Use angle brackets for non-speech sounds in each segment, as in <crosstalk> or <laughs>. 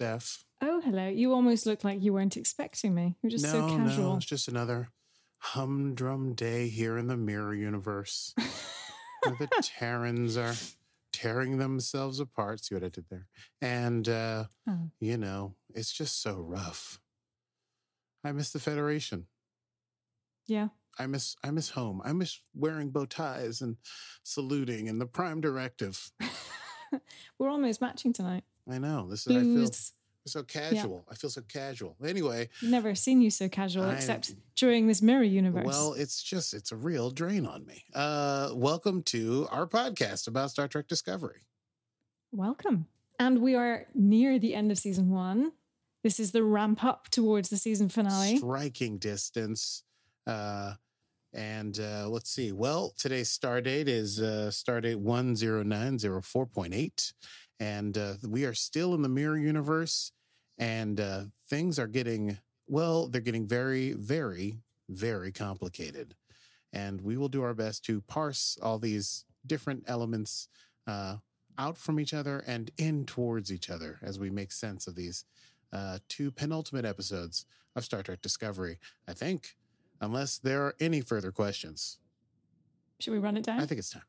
Steph. Oh, hello. You almost look like you weren't expecting me. You're just no, so casual. no, it's just another humdrum day here in the mirror universe. <laughs> where the Terrans are tearing themselves apart. See what I did there? And uh, Oh. you know, it's just so rough. I miss the Federation. Yeah. I miss I miss home. I miss wearing bow ties and saluting and the prime directive. <laughs> We're almost matching tonight. I know. This is I feel so casual. I feel so casual. Anyway, Never seen you so casual I- except during this mirror universe. Well, it's just it's a real drain on me. Uh welcome to our podcast about Star Trek Discovery. Welcome. And we are near the end of season one. This is the ramp up towards the season finale. Striking distance. Uh and uh let's see. Well, today's star date is uh star date 10904.8 and uh we are still in the mirror universe and uh things are getting well, they're getting very very very complicated. And we will do our best to parse all these different elements uh out from each other and in towards each other as we make sense of these uh, two penultimate episodes of Star Trek Discovery. I think, unless there are any further questions, Should we run it down? I think it's time.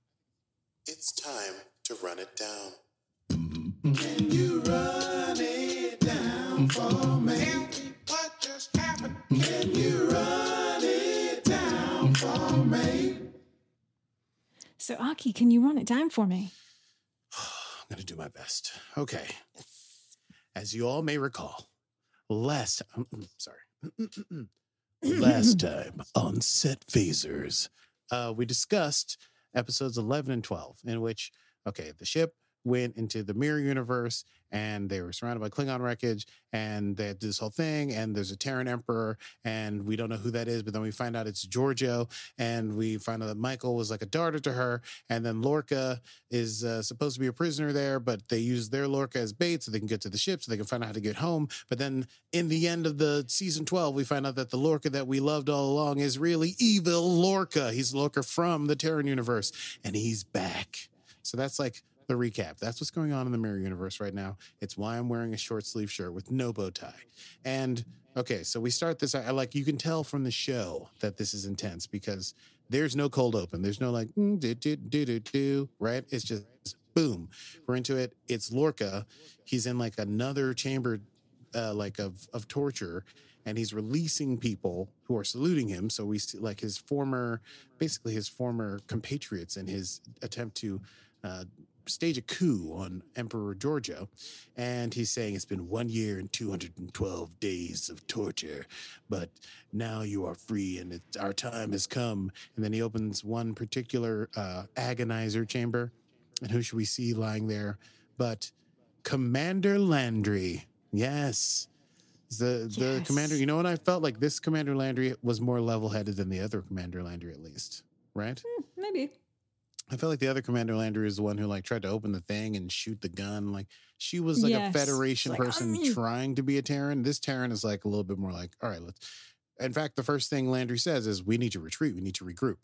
It's time to run it down. Can you run it down for me? Tell me what just happened. Can you run it down for me? so, Aki, can you run it down for me? I'm going to do my best. Okay. As you all may recall, last mm, mm, sorry. last <laughs> time on Set Phasers, uh, we discussed episodes 11 and 12, in which, okay, the ship went into the mirror universe and they were surrounded by Klingon wreckage and they had this whole thing and there's a Terran Emperor and we don't know who that is, but then we find out it's Georgiou and we find out that Michael was like a daughter to her and then Lorca is uh, supposed to be a prisoner there, but they use their Lorca as bait so they can get to the ship so they can find out how to get home. But then in the end of the season 12, we find out that the Lorca that we loved all along is really evil Lorca. He's Lorca from the Terran universe and he's back. So that's like the recap. That's what's going on in the mirror universe right now. It's why I'm wearing a short sleeve shirt with no bow tie. And okay, so we start this. I, like you can tell from the show that this is intense because there's no cold open. There's no like mm, do do do do do. Right? It's just boom. We're into it. It's Lorca. He's in like another chamber, uh, like of of torture, and he's releasing people who are saluting him. So we see like his former, basically his former compatriots in his attempt to. Uh, stage a coup on Emperor Georgiou. And he's saying it's been one year and 212 days of torture, but now you are free and it's, our time has come. And then he opens one particular uh, agonizer chamber. And who should we see lying there? But Commander Landry. Yes. The the Yes. commander, you know what I felt like this Commander Landry was more level-headed than the other Commander Landry at least, right? Maybe. I felt like the other Commander Landry is the one who like tried to open the thing and shoot the gun. Like she was like Yes. a Federation Like, person "I'm trying to be a Terran. This Terran is like a little bit more like, all right, let's. In fact, the first thing Landry says is, "We need to retreat. We need to regroup."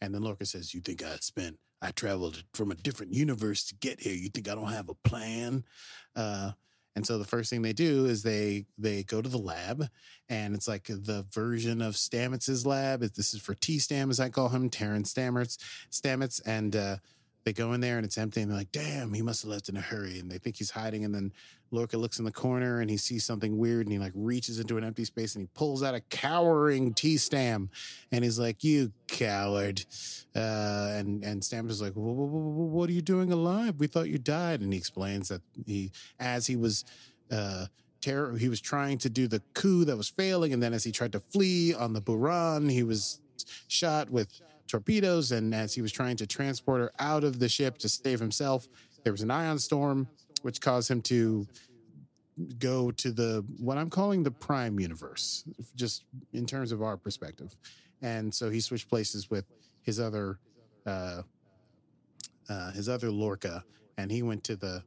And then Lorca says, "You think I spent? I traveled from a different universe to get here. You think I don't have a plan?" Uh, and so the first thing they do is they they go to the lab, and it's like the version of Stamets's lab. This is for T Stam, as I call him, Terran Stamets, Stamets, and uh, they go in there and it's empty, and they're like, "Damn, he must have left in a hurry." And they think he's hiding, and then Lorca looks in the corner and he sees something weird, and he like reaches into an empty space and he pulls out a cowering T Stam, and he's like, "You coward!" Uh, and and Stamets is like, "Wh- wh- wh- "What are you doing alive? We thought you died." And he explains that he, as he was uh, terror. He was trying to do the coup that was failing, and then as he tried to flee on the Buran, he was shot with torpedoes. And as he was trying to transport her out of the ship to save himself, there was an ion storm, which caused him to go to the what I'm calling the prime universe, just in terms of our perspective. And so he switched places with his other uh, uh, his other Lorca, and he went to the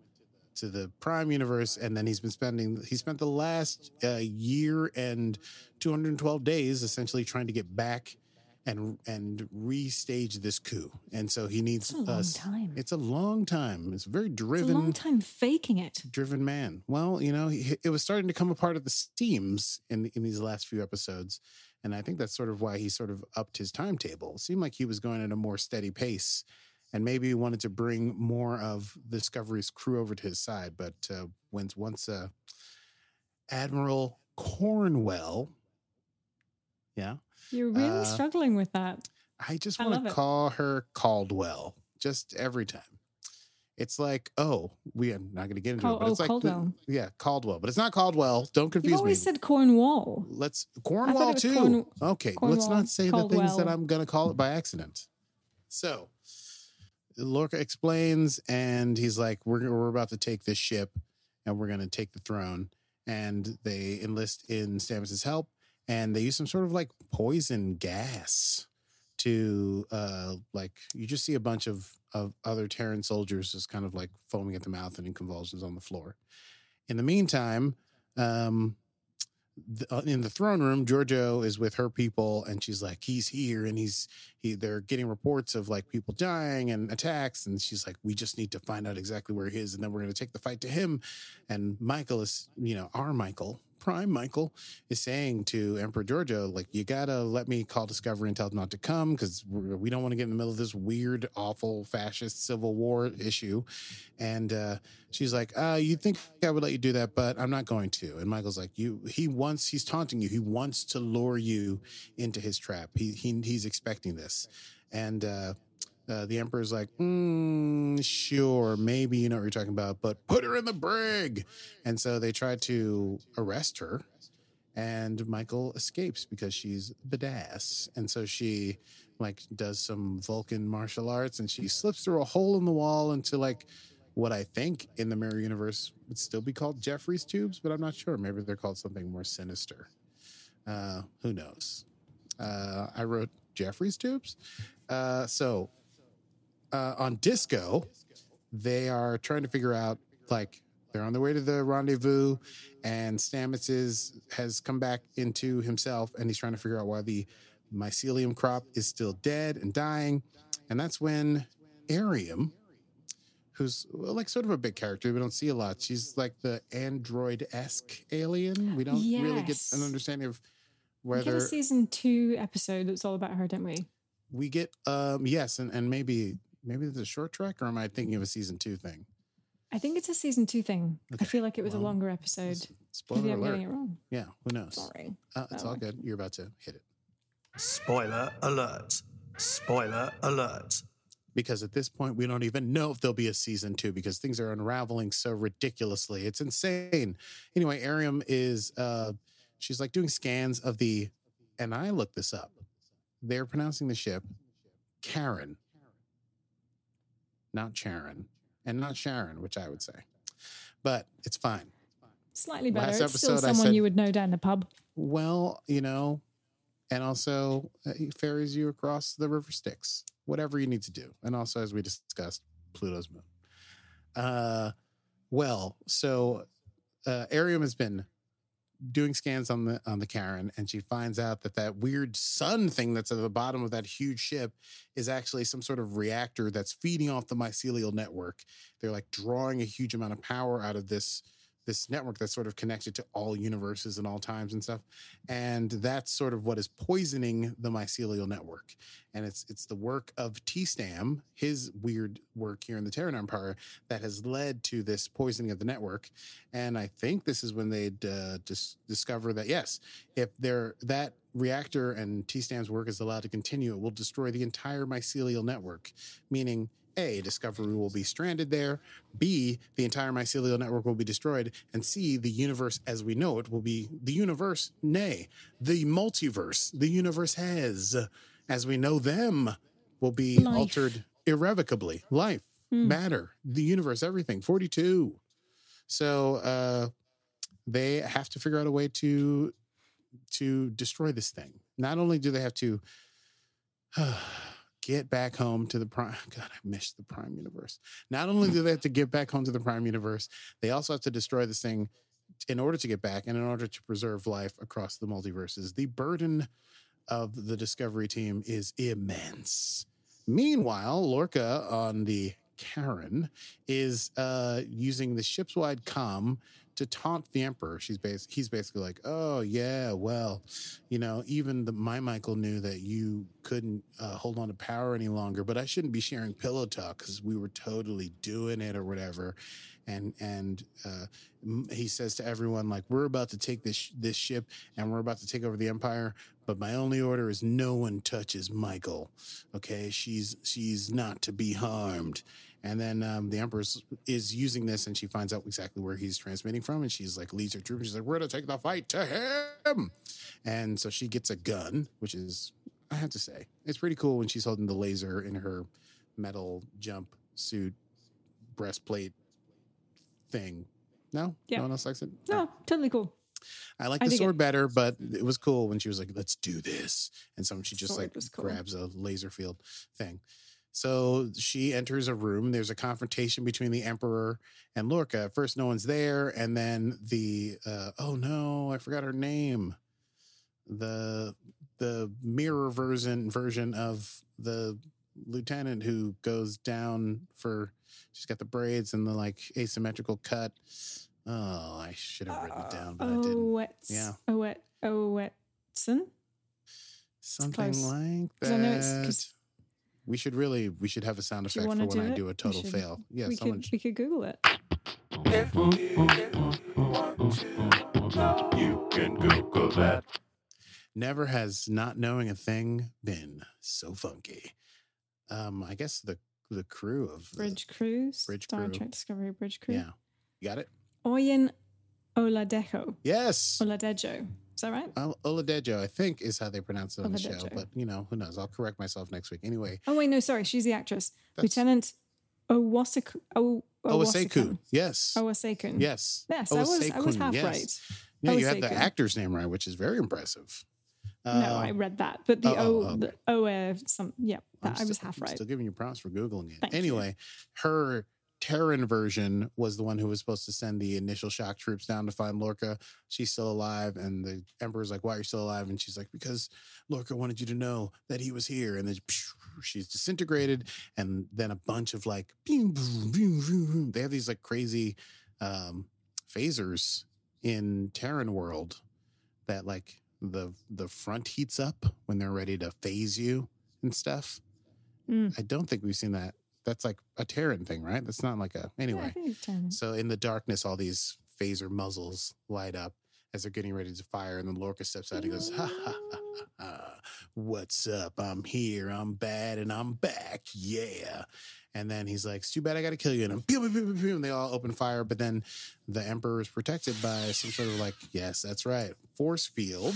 to the prime universe and then he's been spending he spent the last uh, year and 212 days essentially trying to get back and and restage this coup and so he needs It's a long us time. it's a long time it's a very It's a driven long time faking it. driven man. Well, you know, he, it was starting to come apart at the seams in in these last few episodes, and I think that's sort of why he sort of upped his timetable. It seemed like he was going at a more steady pace, and maybe he wanted to bring more of the Discovery's crew over to his side. But uh, once once uh, Admiral Cornwell, yeah, You're really Uh, struggling with that. I just want to it. call her Caldwell just every time. It's like, oh, we are not going to get into Cal- it, but oh, it's like, Caldwell. yeah, Caldwell, but it's not Caldwell. Don't confuse me. always said Cornwall. let's Cornwall too. Corn- okay, let's not say the things that I'm going to call it by accident. So, Lorca explains, and he's like, "We're we're about to take this ship, and we're going to take the throne." And they enlist in Stamets' help, and they use some sort of like poison gas to uh like you just see a bunch of of other Terran soldiers just kind of like foaming at the mouth and in convulsions on the floor. In the meantime, um th- uh, in the throne room, Georgiou is with her people, and she's like, "He's here," and he's he. They're getting reports of like people dying and attacks, and she's like, "We just need to find out exactly where he is, and then we're going to take the fight to him." And Michael is, you know, our Michael, Prime Michael, is saying to Emperor Georgiou, like, "You gotta let me call Discovery and tell them not to come because we don't want to get in the middle of this weird, awful, fascist civil war issue." And uh, she's like, uh, you think I would let you do that, but I'm not going to. And Michael's like, you, he wants, he's taunting you. He wants to lure you into his trap. He, he he's expecting this. And, uh, uh, the emperor's like, mm, sure, maybe you know what you're talking about, but put her in the brig. And so they try to arrest her, and Michael escapes because she's badass. And so she like does some Vulcan martial arts, and she slips through a hole in the wall into like what I think in the mirror universe would still be called Jefferies tubes, but I'm not sure. Maybe they're called something more sinister. Uh, who knows? Uh, I wrote Jefferies tubes. Uh, so uh, on Disco, they are trying to figure out like they're on their way to the rendezvous, and Stamets is, has come back into himself, and he's trying to figure out why the mycelium crop is still dead and dying, and that's when Airiam, who's well, like sort of a big character we don't see a lot, she's like the android-esque alien. We don't really get an understanding of We get a season two episode that's all about her, don't we? we get um yes and, and maybe maybe it's a short track or am i thinking of a season two thing I think it's a season two thing. Okay, I feel like it was a longer episode. spoiler Maybe I'm alert getting it wrong. yeah who knows Sorry. uh, it's all Oh. good you're about to hit it Spoiler alert. Spoiler alert. because at this point we don't even know if there'll be a season two because things are unraveling so ridiculously it's insane anyway Airiam is uh she's like doing scans of the and i looked this up they're pronouncing the ship karen not sharon and not sharon which i would say but it's fine Slightly better. Last it's still someone said- you would know down the pub. Well, you know, and also uh, he ferries you across the river Styx, whatever you need to do. And also, as we discussed, Pluto's moon. Uh, well, so uh, Airiam has been doing scans on the on the Charon, and she finds out that that weird sun thing that's at the bottom of that huge ship is actually some sort of reactor that's feeding off the mycelial network. They're like drawing a huge amount of power out of this this network that's sort of connected to all universes and all times and stuff. And that's sort of what is poisoning the mycelial network. And it's it's the work of T-Stam his weird work here in the Terran Empire that has led to this poisoning of the network. And I think this is when they'd uh, dis- discover that yes if there that reactor and T-Stam's work is allowed to continue it will destroy the entire mycelial network. Meaning A, Discovery will be stranded there. B, the entire mycelial network will be destroyed. And C, the universe as we know it will be the universe, nay, the multiverse, the universe has, as we know them, will be Life. altered irrevocably. Life, Hmm. matter, the universe, everything. 42. So uh they have to figure out a way to to destroy this thing. Not only do they have to <sighs> <sighs> get back home to the prime <laughs> god i missed the prime universe. Not only do they have to get back home to the prime universe they also have to destroy this thing in order to get back and in order to preserve life across the multiverses. The burden of the discovery team is immense. Meanwhile lorca on the Charon is uh using the ship's wide com to taunt the emperor she's bas- he's basically like oh yeah well you know, even the my Michael knew that you couldn't uh, hold on to power any longer, but I shouldn't be sharing pillow talk because we were totally doing it or whatever. And and uh, he says to everyone like, we're about to take this sh- this ship and we're about to take over the empire, but my only order is no one touches Michael. Okay, she's she's not to be harmed. And then um, the Empress is using this, and she finds out exactly where he's transmitting from, and she's like leads her troops. She's like, "We're gonna take the fight to him." And so she gets a gun, which is, I have to say, it's pretty cool when she's holding the laser in her metal jump suit breastplate thing. No, Yeah. no one else likes it. No, totally cool. I like the dig sword it. better, but it was cool when she was like, "Let's do this," and so she just Sword like cool. grabs a laser field thing. So she enters a room. There's a confrontation between the Emperor and Lorca. At first, no one's there, and then the uh, oh no, I forgot her name. The the mirror version version of the lieutenant who goes down for she's got the braids and the like asymmetrical cut. Oh, I should have written it down, but I didn't. Yeah. Owet. Owetson. Something close. like 'Cause I know it's- that. We should really we should have a sound effect for when do I it? do a total should- fail. Yeah, we someone. could we could Google it. If you want to know, you can Google that. Never has not knowing a thing been so funky. Um, I guess the the crew of the, Bridge Cruise. Bridge Star Crew. Trek Discovery Bridge Crew. Yeah, you got it. Oyin Oladejo. Yes, Oladejo. Is that right? Ol- Oladejo, I think is how they pronounce it on the show. But you know, who knows? I'll correct myself next week. Anyway, Oh wait, no, sorry. She's the actress. that's Lieutenant Owaseku. O- Owaseku. Yes, Owosekun. yes, Yes, I was I was half yes. right. Yeah, you had the actor's name right, which is very impressive. no, Uh, I read that, but the oh, O, oh, the O, uh, some, yeah, I'm that, I was still- half I'm right. Still giving you props for googling it. Thank you. anyway, her Terran version was the one who was supposed to send the initial shock troops down to find Lorca. She's still alive, and the Emperor's like, "Why are you still alive?" And she's like, "Because Lorca wanted you to know that he was here." And then she's disintegrated, and then a bunch of like, they have these like crazy um, phasers in Terran world that like the the front heats up when they're ready to phase you and stuff. Mm. I don't think we've seen that. That's like a Terran thing, right? That's not like a Yeah, anyway. it's So in the darkness, all these phaser muzzles light up as they're getting ready to fire, and then Lorca steps out. and goes, ha, ha, ha, ha, ha. "What's up? I'm here. I'm bad, and I'm back. Yeah." And then he's like, "It's too bad I got to kill you." And, pew, pew, pew, and they all open fire. But then the Emperor is protected by some sort of like, yes, that's right, force field.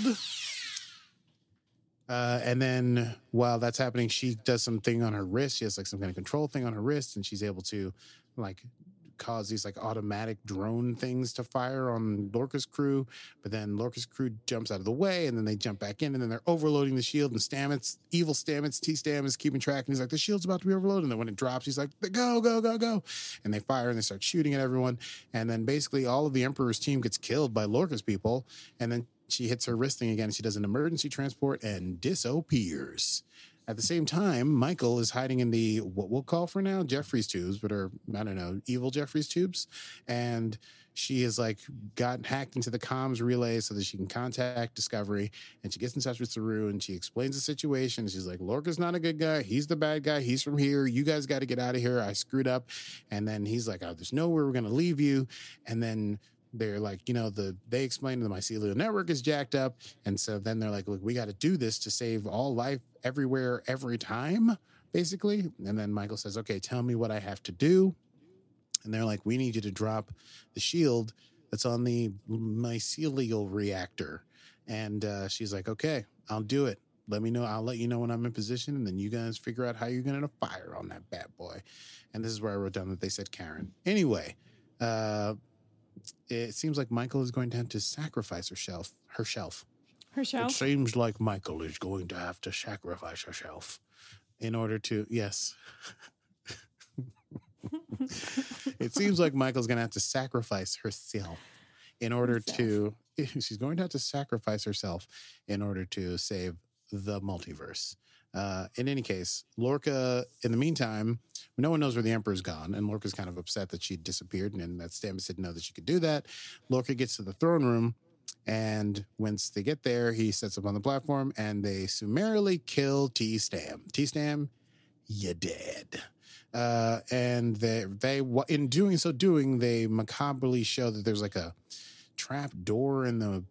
Uh, and then while that's happening, she does something on her wrist. She has like some kind of control thing on her wrist, and she's able to like cause these like automatic drone things to fire on Lorca's crew. But then Lorca's crew jumps out of the way, and then they jump back in, and then they're overloading the shield. And Stamets, evil Stamets, T Stam is keeping track, and he's like, "The shield's about to be overloaded." And then when it drops, he's like, "Go, go, go, go!" And they fire and they start shooting at everyone. And then basically all of the Emperor's team gets killed by Lorca's people, and then she hits her wrist thing again. She does an emergency transport and disappears. At the same time, Michael is hiding in the what we'll call for now Jefferies tubes, but are I don't know evil Jefferies tubes, and she has like gotten hacked into the comms relay so that she can contact Discovery, and she gets in touch with Saru and she explains the situation. She's like, Lorca's not a good guy. He's the bad guy. He's from here. You guys got to get out of here. I screwed up, and then he's like, Oh, there's nowhere we're gonna leave you, and then they're like, you know, the they explain the mycelial network is jacked up, and so then they're like, look, we got to do this to save all life everywhere, every time, basically. And then Michael says, "Okay, tell me what I have to do." And they're like, "We need you to drop the shield that's on the mycelial reactor." And uh, she's like, "Okay, I'll do it. Let me know. I'll let you know when I'm in position, and then you guys figure out how you're going to fire on that bad boy." And this is where I wrote down that they said Karen. Anyway, uh, it seems like Michael is going to have to sacrifice herself. Herself. Herself. It seems like Michael is going to have to sacrifice herself in order to yes. <laughs> it seems like Michael's going to have to sacrifice herself in order to <laughs> she's going to have to sacrifice herself in order to save the multiverse. Uh, in any case, Lorca, in the meantime, no one knows where the Emperor's gone, and Lorca's kind of upset that she disappeared and that Stamets didn't know that she could do that. Lorca gets to the throne room, and once they get there, he sets up on the platform and they summarily kill T Stam. T Stam, you dead. Uh, and they, they, in doing so, doing, they macabrely show that there's like a trap door in the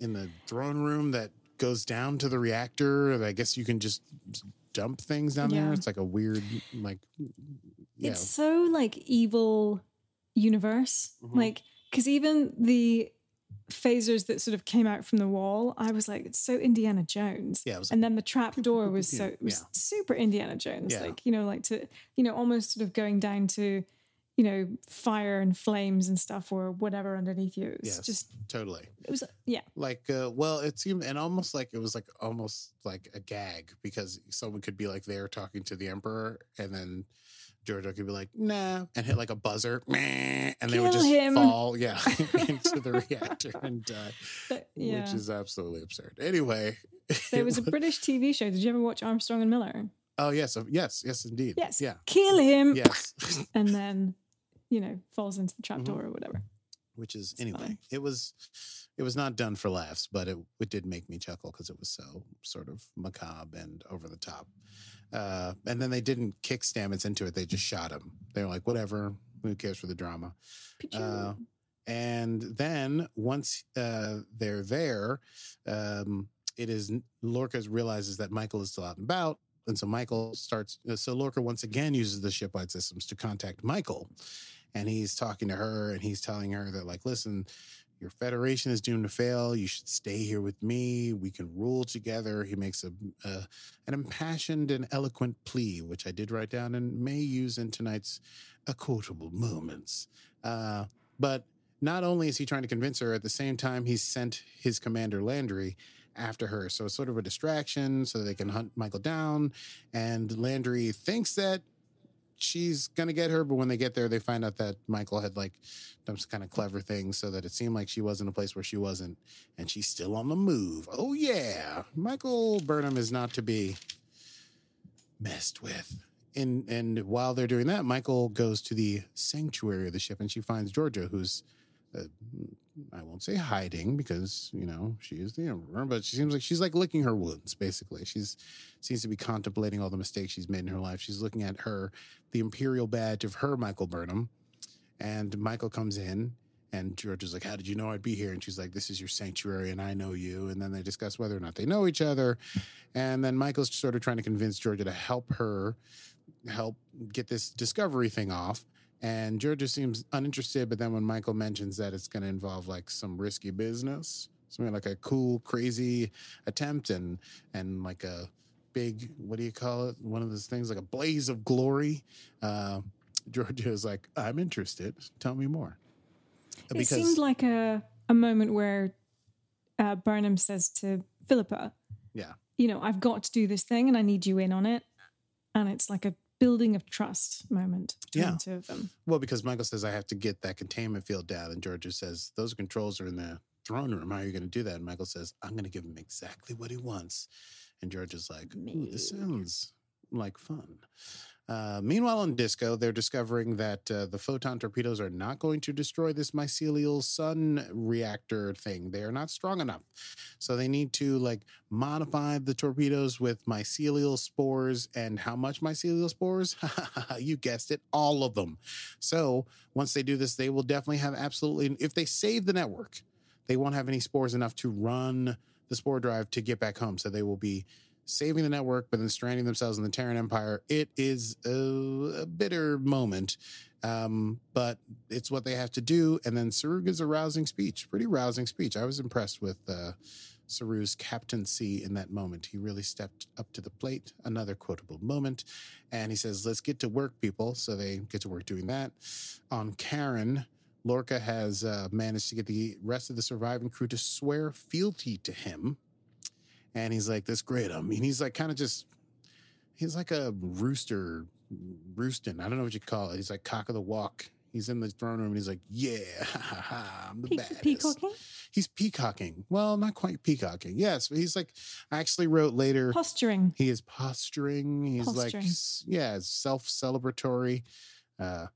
in the throne room that goes down to the reactor. I guess you can just dump things down Yeah. there. It's like a weird, like, yeah, It's so like evil universe. Mhm. Like, because even the phasers that sort of came out from the wall, I was like, it's so Indiana Jones. yeah. It was And then the trap <laughs> door was so it was yeah. super Indiana Jones. Yeah. Like, you know, like to, you know, almost sort of going down to, you know, fire and flames and stuff or whatever underneath you. It was yes, just totally. it was yeah. like uh, well it seemed and almost like it was like almost like a gag because someone could be like there talking to the emperor and then Georgiou could be like nah and hit like a buzzer <laughs> and they would just him. fall yeah <laughs> <laughs> into the reactor and die But, yeah. which is absolutely absurd anyway there it was a British TV show. Did you ever watch Armstrong and Miller? oh yes yes yes indeed Yes. yeah Kill him. yes And then, you know, falls into the trap Mhm. door or whatever. which is It's anyway it was it was not done for laughs but it, it did make me chuckle because it was so sort of macabre and over the top. Uh, and then they didn't kick stamets into it they just shot him. They were like whatever who cares for the drama? Uh, and then once uh, they're there um, it is lorca realizes that michael is still out and about and so michael starts so lorca once again uses the shipwide systems to contact michael and he's talking to her and he's telling her that like listen your federation is doomed to fail. You should stay here with me. We can rule together. He makes a, a an impassioned and eloquent plea which i did write down and may use in tonight's uh, quotable moments. Uh, but not only is he trying to convince her at the same time he's sent his commander landry after her. So it's sort of a distraction so they can hunt michael down. And landry thinks that she's gonna get her, but when they get there, they find out that Michael had like done some kind of clever thing so that it seemed like she was in a place where she wasn't, and she's still on the move. Oh yeah, Michael Burnham is not to be messed with. And and while they're doing that, Michael goes to the sanctuary of the ship, and she finds Georgiou, who's uh, I won't say hiding because you know she is the emperor, but she seems like she's like licking her wounds. Basically, she's seems to be contemplating all the mistakes she's made in her life. She's looking at her the imperial badge of her Michael Burnham, and Michael comes in. And George is like, How did you know I'd be here? And she's like, This is your sanctuary and I know you. And then they discuss whether or not they know each other. And then Michael's sort of trying to convince Georgiou to help her help get this discovery thing off. And Georgiou seems uninterested, but then when Michael mentions that it's going to involve like some risky business, something like a cool, crazy attempt, and and like a big, what do you call it? One of those things like a blaze of glory. Uh, <laughs> Georgiou is like, I'm interested. Tell me more. it seemed like a, a moment where uh, Burnham says to Philippa, Yeah. you know, I've got to do this thing and I need you in on it. And it's like a building of trust moment between Yeah. the two of them. Well, because Michael says I have to get that containment field down, and Georgiou says those controls are in the throne room. How are you going to do that? And Michael says I'm going to give him exactly what he wants. And Georgiou's like, Ooh, this sounds like fun. Uh, meanwhile, on Disco, they're discovering that uh, the photon torpedoes are not going to destroy this mycelial sun reactor thing. They are not strong enough. So they need to like modify the torpedoes with mycelial spores. And how much mycelial spores? <laughs> you guessed it, all of them. So once they do this, they will definitely have absolutely, if they save the network, they won't have any spores enough to run the spore drive to get back home. So they will be saving the network, but then stranding themselves in the Terran Empire. It is a, a bitter moment, um, but it's what they have to do. And then Saru gives a rousing speech, pretty rousing speech. I was impressed with uh, Saru's captaincy in that moment. He really stepped up to the plate. Another quotable moment. And he says, Let's get to work, people. So they get to work doing that. On Charon, Lorca has uh, managed to get the rest of the surviving crew to swear fealty to him. And he's like, That's great. I mean, he's like kind of just, he's like a rooster, roosting. I don't know what you call it. He's like cock of the walk. He's in the throne room and he's like, Yeah, <laughs> I'm the Pe- baddest peacocking? he's peacocking. Well, not quite peacocking. Yes, but he's like I actually wrote later. Posturing. he is posturing. He's like Posturing. s- yeah, self celebratory. Uh,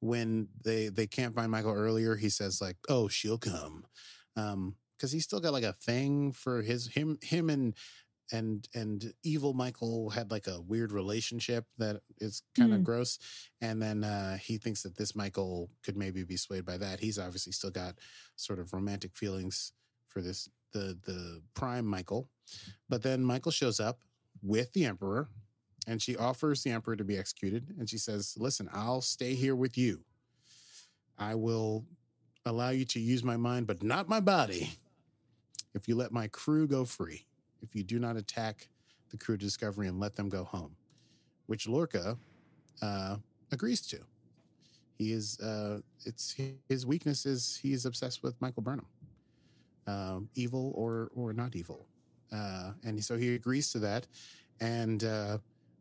when they they can't find Michael earlier, he says like, "Oh, she'll come," um, because he's still got like a thing for his him him and and and evil Michael had like a weird relationship that is kind of Mm. gross, and then uh, he thinks that this Michael could maybe be swayed by that. He's obviously still got sort of romantic feelings for this the the prime Michael, but then Michael shows up with the Emperor, and she offers the Emperor to be executed, and she says, "Listen, I'll stay here with you. I will allow you to use my mind, but not my body. If you let my crew go free, if you do not attack the crew Discovery and let them go home," which Lorca uh, agrees to. He is. Uh, it's his weakness is he is obsessed with Michael Burnham, um, evil or or not evil, uh, and so he agrees to that, and uh,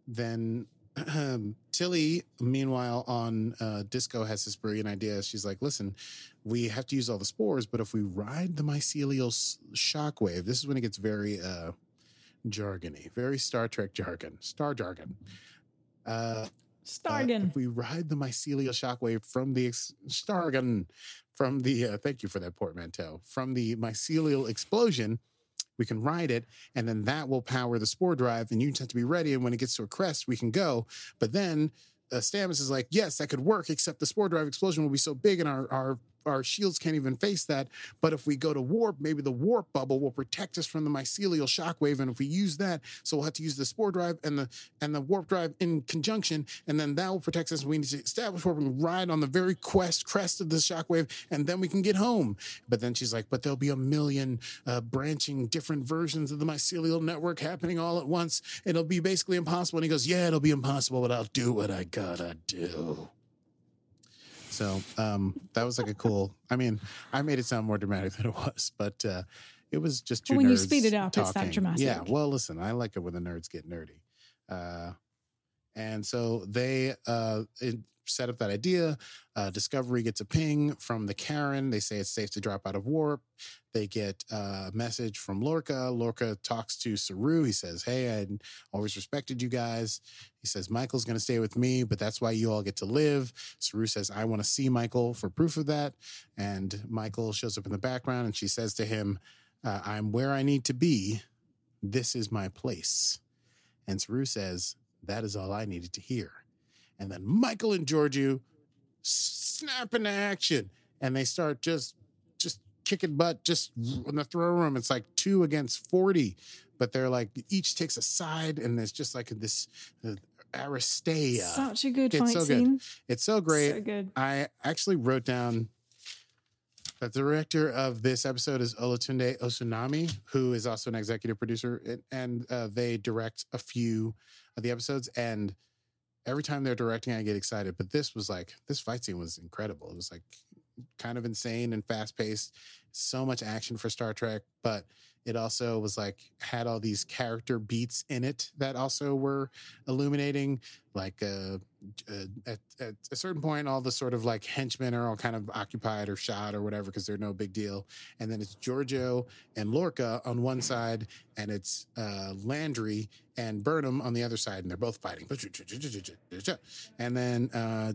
then <clears throat> Tilly, meanwhile, on uh, Disco has this brilliant idea. She's like, "Listen, we have to use all the spores, but if we ride the mycelial s- shockwave, this is when it gets very uh, jargony, very Star Trek jargon, star jargon." Uh, uh, if we ride the mycelial shockwave from the ex- Stargan, from the uh, thank you for that portmanteau, from the mycelial explosion, we can ride it, and then that will power the spore drive, and you just have to be ready. And when it gets to a crest, we can go. But then uh, is like, yes, that could work, except the spore drive explosion will be so big, and our our our shields can't even face that. But if we go to warp, maybe the warp bubble will protect us from the mycelial shockwave. And if we use that, so we'll have to use the spore drive and the and the warp drive in conjunction, and then that will protect us. We need to establish warp and ride on the very quest crest of the shockwave, and then we can get home. But then she's like, but there'll be a million uh, branching different versions of the mycelial network happening all at once. It'll be basically impossible. And he goes, yeah, it'll be impossible, but I'll do what I gotta do. So um, that was like a cool. I mean, I made it sound more dramatic <laughs> than it was, but uh, it was just two when you speed it up, it's that dramatic. Yeah. Well, listen, I like it when the nerds get nerdy, uh, and so they uh, it- set up that idea. Uh, Discovery gets a ping from the Charon. They say it's safe to drop out of warp. They get a message from Lorca. Lorca talks to Saru. He says, "Hey, I always respected you guys." He says, Michael's going to stay with me, but that's why you all get to live. Saru says, I want to see Michael for proof of that. And Michael shows up in the background and she says to him, uh, I'm where I need to be. This is my place. And Saru says, That is all I needed to hear. And then Michael and Georgiou snap into action and they start just, just kicking butt just in the throw room. It's like two against 40, but they're like, each takes a side and there's just like this uh, aristeia. Such a good It's fight so good. scene. It's so great. So good. I actually wrote down that the director of this episode is Olatunde Osunsanmi, who is also an executive producer, and, and uh, they direct a few of the episodes. And every time they're directing, I get excited. But this was like this fight scene was incredible. It was like kind of insane and fast paced. So much action for Star Trek, but it also was like had all these character beats in it that also were illuminating. Like uh, uh, at, at a certain point, all the sort of like henchmen are all kind of occupied or shot or whatever because they're no big deal. And then it's Georgiou and Lorca on one side, and it's uh, Landry and Burnham on the other side, and they're both fighting. And then uh,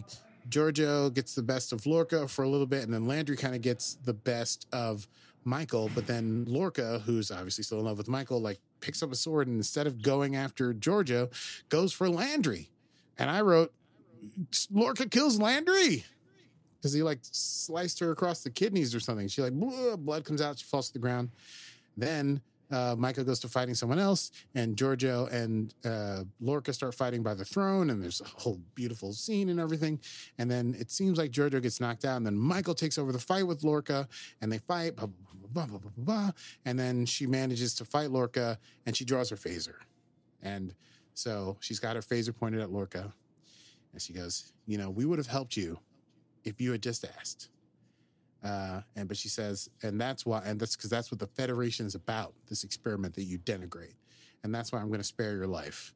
Georgiou gets the best of Lorca for a little bit, and then Landry kind of gets the best of Michael. But then Lorca, who's obviously still in love with Michael, like picks up a sword and instead of going after Georgiou, goes for Landry. And I wrote, Lorca kills Landry because he like sliced her across the kidneys or something. She like blood comes out, she falls to the ground. Then uh, Michael goes to fighting someone else, and Georgiou and uh, Lorca start fighting by the throne, and there's a whole beautiful scene and everything. And then it seems like Georgiou gets knocked out, and then Michael takes over the fight with Lorca, and they fight, blah, blah, blah, blah, blah, blah, blah. and then she manages to fight Lorca, and she draws her phaser. And so she's got her phaser pointed at Lorca, and she goes, You know, we would have helped you if you had just asked. Uh, and but she says, and that's why, and that's because that's what the Federation is about. This experiment that you denigrate, and that's why I'm going to spare your life.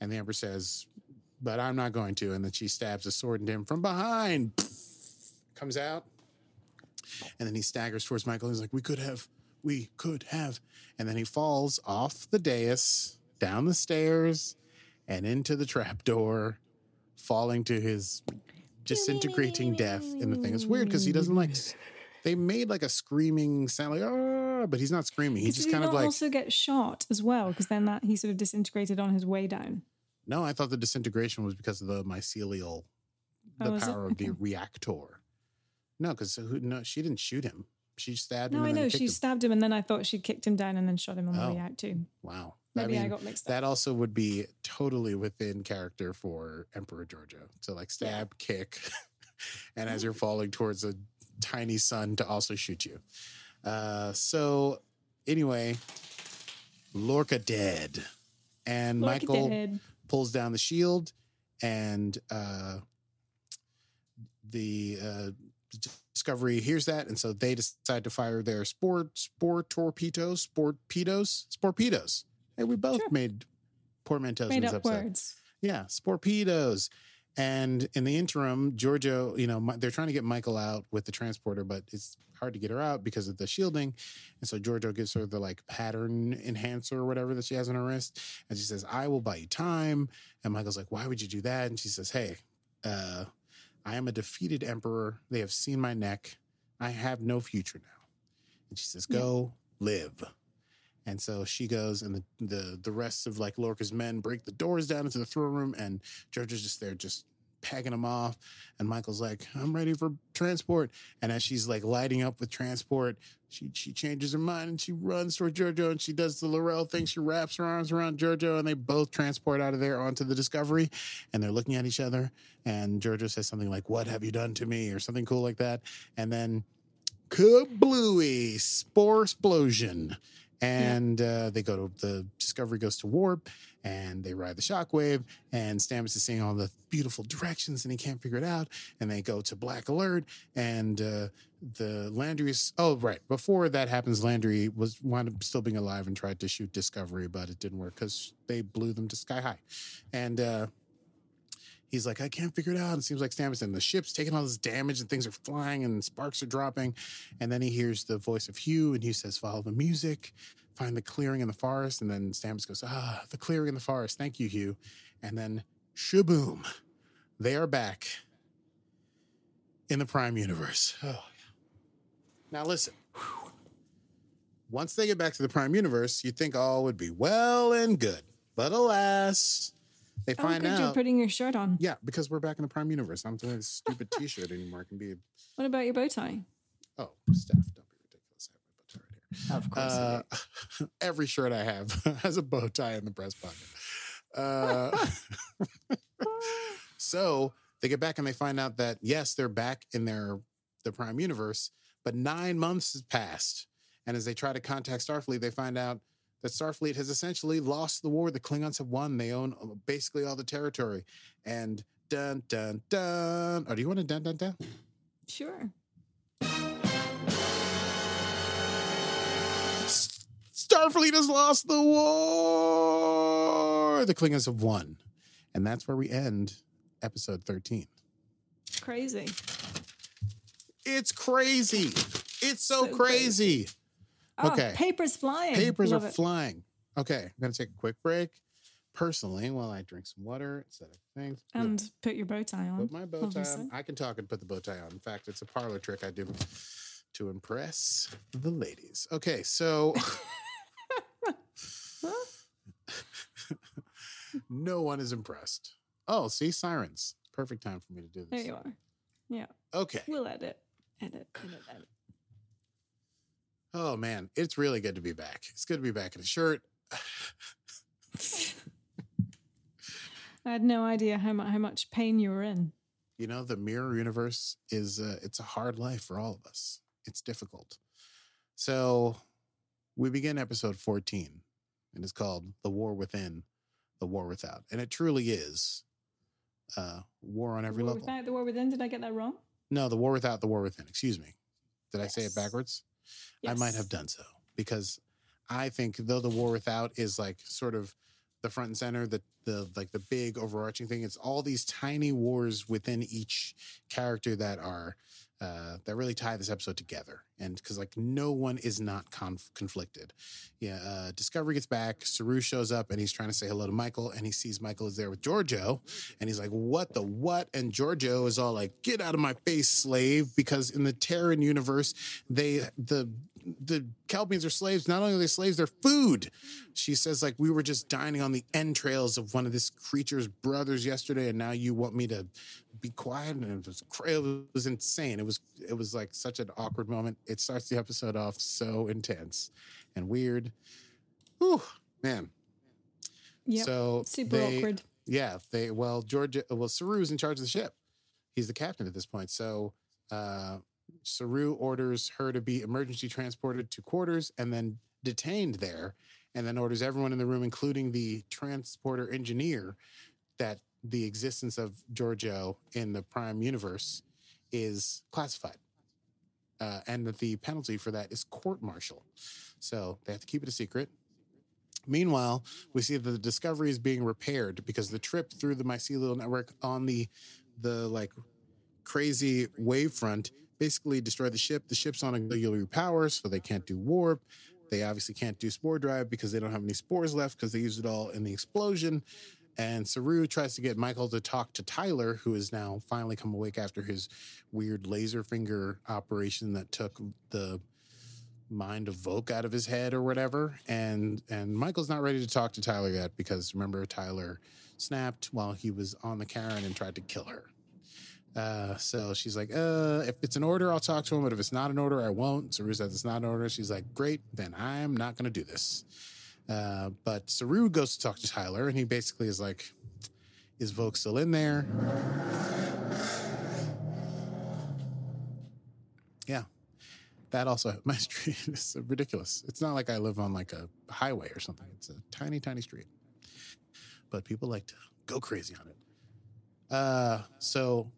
And the Emperor says, but I'm not going to. And then she stabs a sword into him from behind. Comes out, and then he staggers towards Michael. He's like, "We could have, we could have," and then he falls off the dais, down the stairs, and into the trapdoor, falling to his disintegrating death in the thing. It's weird because he doesn't like. They made like a screaming sound, like ah, but he's not screaming. He just kind of like. also get shot as well? Because then that he sort of disintegrated on his way down. No, I thought the disintegration was because of the mycelial, the Oh, power of the reactor. No, because no, she didn't shoot him. She stabbed him. No, I know she him. stabbed him, and then I thought she kicked him down and then shot him on Oh. the way out too. Wow. Maybe I, mean, got mixed up. that also would be totally within character for Emperor Georgiou. to like stab, kick, <laughs> and as you're falling towards a tiny sun to also shoot you. Uh, so anyway, Lorca dead, and Look Michael dead. pulls down the shield, and uh, the uh, Discovery hears that, and so they decide to fire their sport sport torpedoes, sportpedos, sporpedos. Hey, we both Sure. made portmanteaus in Made this episode. words. Yeah, sporpedos. And in the interim, Georgiou, you know, they're trying to get Michael out with the transporter, but it's hard to get her out because of the shielding. And so Georgiou gives her the like pattern enhancer or whatever that she has on her wrist. And she says, I will buy you time. And Michael's like, Why would you do that? And she says, Hey, uh, I am a defeated emperor. They have seen my neck. I have no future now. And she says, Yeah. Go live. And so she goes, and the, the the rest of like Lorca's men break the doors down into the throne room, and Georgiou's just there, just pegging them off. And Michael's like, "I'm ready for transport." And as she's like lighting up with transport, she she changes her mind and she runs toward Georgiou, and she does the Laurel thing. She wraps her arms around Georgiou, and they both transport out of there onto the Discovery. And they're looking at each other, and Georgiou says something like, "What have you done to me?" or something cool like that. And then kablooey, spore explosion. And uh, they go to the Discovery goes to warp, and they ride the shockwave. And Stamets is seeing all the beautiful directions, and he can't figure it out. And they go to black alert, and uh, the Landry's. Oh, right. Before that happens, Landry was wound up still being alive and tried to shoot Discovery, but it didn't work because they blew them to sky high. And uh, he's like, I can't figure it out. It seems like Stamets and the ship's taking all this damage and things are flying and sparks are dropping. And then he hears the voice of Hugh and Hugh says, Follow the music, find the clearing in the forest. And then Stamets goes, Ah, the clearing in the forest. Thank you, Hugh. And then shaboom, they are back in the Prime Universe. Oh. <sighs> Now listen. Once they get back to the Prime Universe, you'd think all would be well and good. But alas, they Oh, find good. out. You're putting your shirt on. Yeah, because we're back in the Prime Universe. I'm doing a stupid <laughs> T-shirt anymore. It can be What about your bow tie? oh, Steph, don't be ridiculous. I have my bow tie right Of course. Uh, <laughs> every shirt I have <laughs> has a bow tie in the breast pocket. Uh, so they get back and they find out that yes, they're back in their the Prime Universe, but nine months has passed, and as they try to contact Starfleet, they find out that Starfleet has essentially lost the war. The Klingons have won. They own uh, basically all the territory, and dun dun dun. Oh, do you want to dun dun dun? sure. Starfleet has lost the war. The Klingons have won. And that's where we end episode 13. Crazy. It's crazy. It's so, So crazy. Oh, Okay. Papers flying. Papers Love are it. flying. Okay, I'm going to take a quick break. Personally, while I drink some water instead of things. And put your bow tie on. Put my bow tie on. I can talk and put the bow tie on. In fact, it's a parlor trick I do to impress the ladies. Okay, so <laughs> no one is impressed. Oh, see, sirens. Perfect time for me to do this. There you are. Yeah. Okay. We'll edit. Edit. Edit. Edit. Oh man, it's really good to be back. It's good to be back in a shirt. <laughs> I had no idea how much how much pain you were in. You know, the mirror universe is uh, it's a hard life for all of us. It's difficult. So we begin episode 14 and it's called The War Within, The War Without. And it truly is uh war on every the war level. without, the war within. Did I get that wrong? No, The War Without, The War Within. Excuse me. Did I say it Yes. I might have done so because I think though the war without is like sort of the front and center, the the like the big overarching thing. It's all these tiny wars within each character that are uh, that really tie this episode together. And because like no one is not conf- conflicted. Yeah, uh, Discovery gets back. Saru shows up and he's trying to say hello to Michael, and he sees Michael is there with Georgiou, and he's like, "What the what?" And Georgiou is all like, "Get out of my face, slave!" Because in the Terran universe, they the the Kelpians are slaves. Not only are they slaves, they're food. She says, like, we were just dining on the entrails of one of this creature's brothers yesterday, and now you want me to be quiet. And it was cra- it was insane. It was it was like such an awkward moment. It starts the episode off so intense and weird. Whew, man. Yep. So Super they- awkward. yeah, they well Georgiou well Saru's in charge of the ship. He's the captain at this point. So uh Saru orders her to be emergency transported to quarters and then detained there, and then orders everyone in the room, including the transporter engineer, that the existence of Georgiou in the Prime universe is classified. Uh, and that the penalty for that is court martial. So they have to keep it a secret. Meanwhile, we see that the Discovery is being repaired because the trip through the mycelial network on the the like crazy wavefront basically destroyed the ship. The ship's on auxiliary power, so they can't do warp. They obviously can't do spore drive because they don't have any spores left because they used it all in the explosion. And Saru tries to get Michael to talk to Tyler, who has now finally come awake after his weird laser finger operation that took the mind of Voq out of his head or whatever. And and Michael's not ready to talk to Tyler yet because remember Tyler snapped while he was on the Charon and tried to kill her. Uh, so she's like, uh, if it's an order, I'll talk to him, but if it's not an order, I won't. Saru says it's not an order. She's like, great, then I'm not gonna do this. Uh, but Saru goes to talk to Tyler, and he basically is like, is Voq still in there? Yeah. That also, <laughs> my street is ridiculous. It's not like I live on like a highway or something. It's a tiny, tiny street. But people like to go crazy on it. Uh, so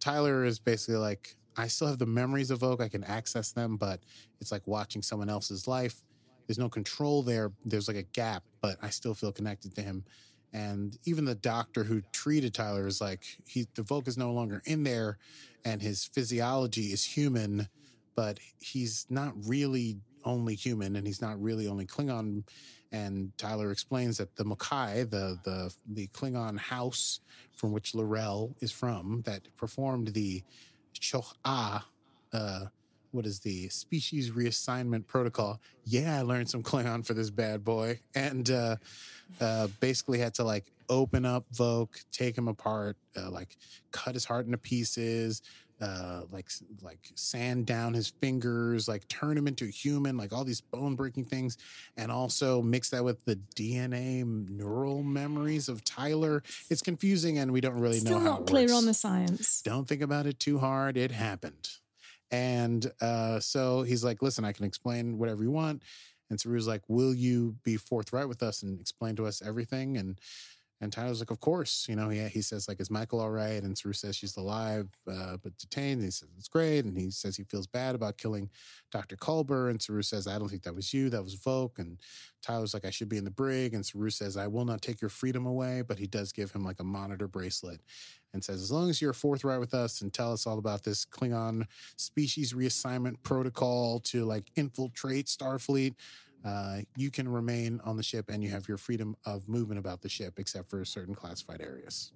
Tyler is basically like, I still have the memories of Voq. I can access them, but it's like watching someone else's life. There's no control there. There's like a gap, but I still feel connected to him. And even the doctor who treated Tyler is like, he the Voq is no longer in there, and his physiology is human, but he's not really only human, and he's not really only Klingon. And Tyler explains that the Mokai, the the the Klingon house from which L'Rell is from, that performed the Cho'a, uh, what is the species reassignment protocol? Yeah, I learned some <laughs> Klingon for this bad boy, and uh, uh, basically had to like open up Voq, take him apart, uh, like cut his heart into pieces, uh, like like sand down his fingers, like turn him into a human, like all these bone breaking things, and also mix that with the DNA neural memories of Tyler. It's confusing, and we don't really Still know how not clear works on the science. don't think about it too hard. It happened. And uh, so he's like, listen, I can explain whatever you want. And Saru's like, will you be forthright with us and explain to us everything? And and Tyler's like, of course. You know, he, he says, like, is Michael all right? And Saru says she's alive, uh, but detained. And he says, it's great. And he says he feels bad about killing Dr. Culber. And Saru says, I don't think that was you. That was Voq. And Tyler's like, I should be in the brig. And Saru says, I will not take your freedom away. But he does give him like a monitor bracelet and says, as long as you're forthright with us and tell us all about this Klingon species reassignment protocol to like infiltrate Starfleet, uh, you can remain on the ship and you have your freedom of movement about the ship, except for certain classified areas.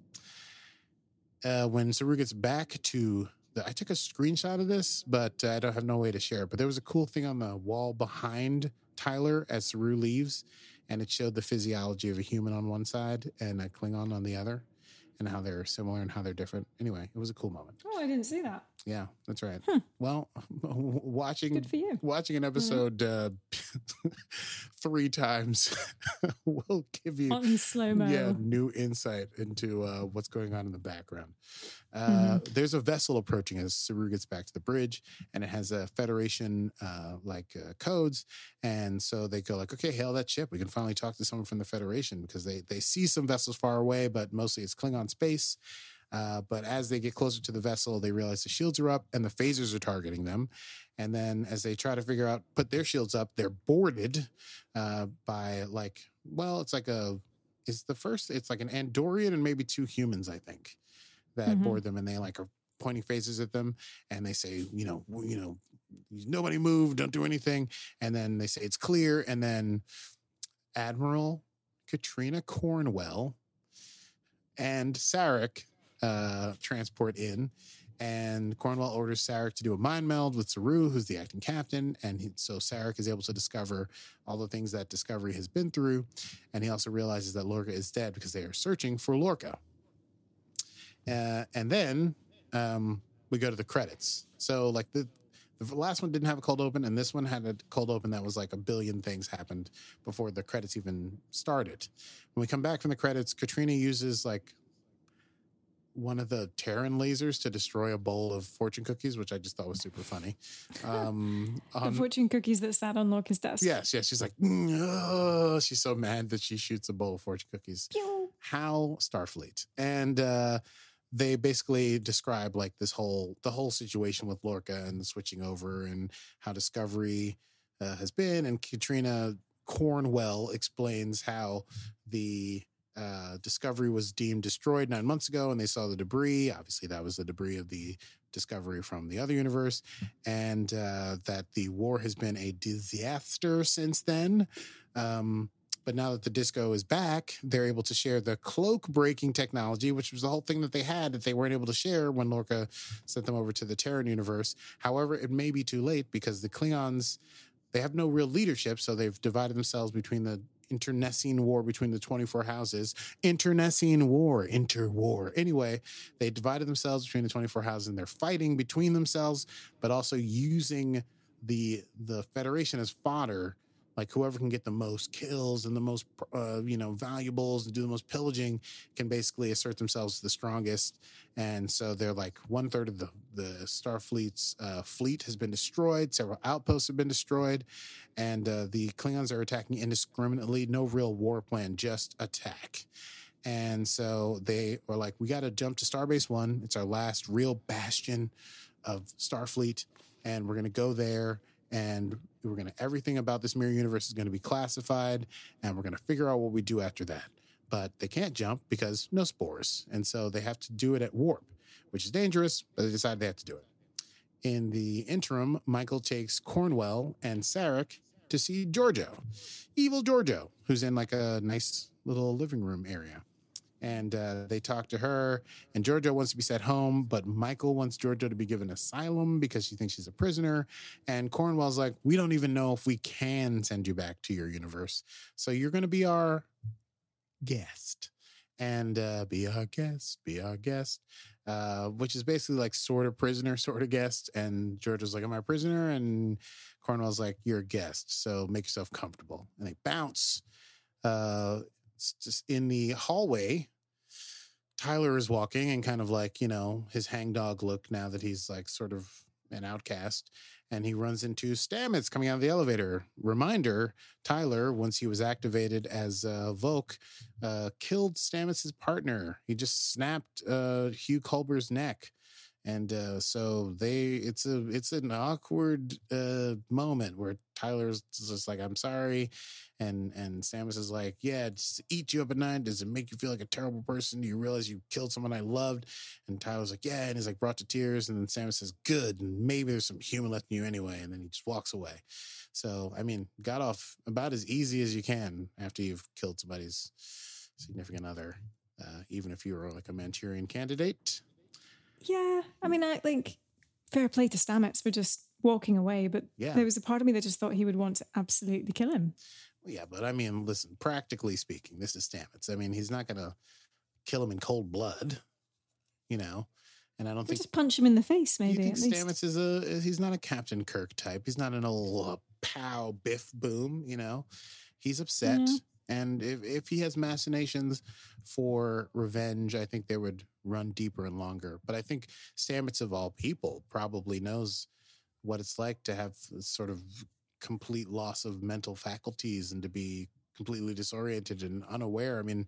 Uh, when Saru gets back to the, I took a screenshot of this, but I don't have no way to share it. But there was a cool thing on the wall behind Tyler as Saru leaves, and it showed the physiology of a human on one side and a Klingon on the other and how they're similar and how they're different. Anyway, it was a cool moment. Oh, I didn't see that. Yeah, that's right. Hmm. Well, <laughs> watching Good for you. watching an episode uh, <laughs> <laughs> three times <laughs> will give you On slow mo. yeah new insight into uh, what's going on in the background. Uh, Mm-hmm. There's a vessel approaching as Saru gets back to the bridge, and it has a Federation uh, like uh, codes, and so they go like, okay, hail that ship. We can finally talk to someone from the Federation because they they see some vessels far away, but mostly it's Klingon space. Uh, but as they get closer to the vessel, they realize the shields are up and the phasers are targeting them. And then as they try to figure out, put their shields up, they're boarded uh, by like, well, it's like a, it's the first, it's like an Andorian and maybe two humans, I think, that Mhm. board them. And they like are pointing phasers at them and they say, you know, you know, nobody move, don't do anything. And then they say it's clear. And then Admiral Katrina Cornwell and Sarek uh, transport in. And Cornwell orders Sarek to do a mind meld with Saru, who's the acting captain. And he, so Sarek is able to discover all the things that Discovery has been through. And he also realizes that Lorca is dead because they are searching for Lorca. Uh, and then um, we go to the credits. So, like, the, the last one didn't have a cold open, and this one had a cold open that was like a billion things happened before the credits even started. When we come back from the credits, Katrina uses like one of the Terran lasers to destroy a bowl of fortune cookies, which I just thought was super funny. Um, <laughs> The on- fortune cookies that sat on Lorca's desk. yes, yes, she's like, she's so mad that she shoots a bowl of fortune cookies. Pew. How Starfleet, and uh, they basically describe like this whole the whole situation with Lorca and switching over and how Discovery uh, has been, and Katrina Cornwell explains how the uh, Discovery was deemed destroyed nine months ago, and they saw the debris. Obviously, that was the debris of the Discovery from the other universe, and uh, that the war has been a disaster since then. Um, but now that the disco is back, they're able to share the cloak breaking technology, which was the whole thing that they had that they weren't able to share when Lorca sent them over to the Terran universe. However, it may be too late because the Klingons they have no real leadership, so they've divided themselves between the internecine war between the 24 houses. Internecine war, interwar. Anyway, they divided themselves between the 24 houses and they're fighting between themselves, but also using the the Federation as fodder. Like whoever can get the most kills and the most, uh, you know, valuables and do the most pillaging can basically assert themselves as the strongest. And so they're like one third of the the Starfleet's uh, fleet has been destroyed. Several outposts have been destroyed, and uh, the Klingons are attacking indiscriminately. No real war plan, just attack. And so they were like, "We got to jump to Starbase One. It's our last real bastion of Starfleet, and we're going to go there." And we're going to, everything about this mirror universe is going to be classified, and we're going to figure out what we do after that but they can't jump because no spores. And so they have to do it at warp, which is dangerous, but they decide they have to do it. In the interim, Michael takes Cornwell and Sarek to see Georgiou, evil Georgiou, who's in like a nice little living room area. And uh, they talk to her, and Georgiou wants to be sent home, but Michael wants Georgiou to be given asylum because she thinks she's a prisoner. And Cornwell's like, We don't even know if we can send you back to your universe. So you're going to be our guest and uh, be our guest, be our guest, uh, which is basically like sort of prisoner, <laughs> sort of guest. And Georgiou's like, Am I a prisoner? And Cornwell's like, You're a guest, so make yourself comfortable. And they bounce. Uh, just in the hallway. Tyler is walking and kind of like, you know, his hangdog look now that he's like sort of an outcast. And he runs into Stamets coming out of the elevator. Reminder Tyler, once he was activated as uh, Voq, uh, killed Stamets' partner. He just snapped uh, Hugh Culber's neck. And uh, so they, it's a, it's an awkward uh, moment where Tyler's just like, "I'm sorry," and and Stamets is like, "Yeah, just eat you up at night. Does it make you feel like a terrible person? Do you realize you killed someone I loved?" And Tyler's like, "Yeah," and he's like brought to tears. And then Stamets says, "Good, and maybe there's some human left in you anyway." And then he just walks away. So I mean, got off about as easy as you can after you've killed somebody's significant other, uh, even if you were like a Manchurian candidate. Yeah, I mean, I think fair play to Stamets for just walking away, but Yeah. there was a part of me that just thought he would want to absolutely kill him. Yeah, but I mean, listen, practically speaking, this is Stamets. I mean, he's not going to kill him in cold blood, you know? And I don't Or think just punch him in the face, you maybe. think At least. Stamets is a—he's not a Captain Kirk type. He's not an old uh, pow biff boom. You know, he's upset. And if if he has machinations for revenge, I think they would run deeper and longer. But I think Stamets of all people probably knows what it's like to have sort of complete loss of mental faculties and to be completely disoriented and unaware. I mean,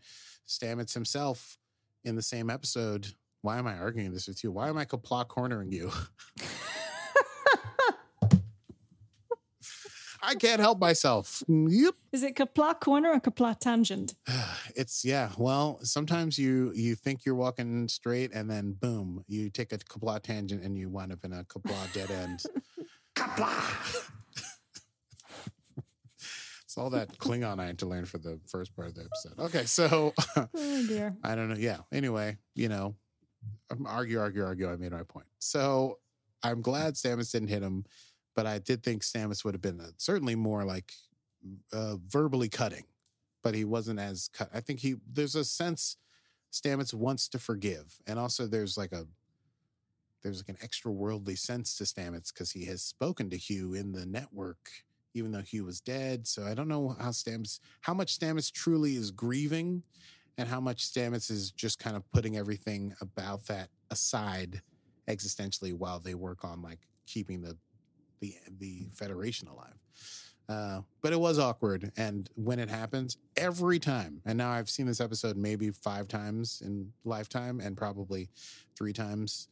Stamets himself in the same episode. Why am I arguing this with you? Why am I kapla cornering you? <laughs> I can't help myself. Yep. Is it Kapla corner or Kapla tangent? <sighs> It's yeah. Well, sometimes you you think you're walking straight, and then boom, you take a kapla tangent, and you wind up in a kapla dead end. <laughs> Kapla. <laughs> It's all that Klingon I had to learn for the first part of the episode. Okay, so <laughs> Oh dear. I don't know. Yeah. Anyway, you know, um, argue, argue, argue. I made my point. So I'm glad Stamets didn't hit him, but I did think Stamets would have been uh certainly more like uh, verbally cutting, but he wasn't as cut. I think he there's a sense Stamets wants to forgive, and also there's like a there's like an extra worldly sense to Stamets because he has spoken to Hugh in the network, even though Hugh was dead. So I don't know how Stamets, how much Stamets truly is grieving, and how much Stamets is just kind of putting everything about that aside existentially while they work on like keeping the the the Federation alive. Uh, but it was awkward, and when it happens, every time, and now I've seen this episode maybe five times in lifetime, and probably three times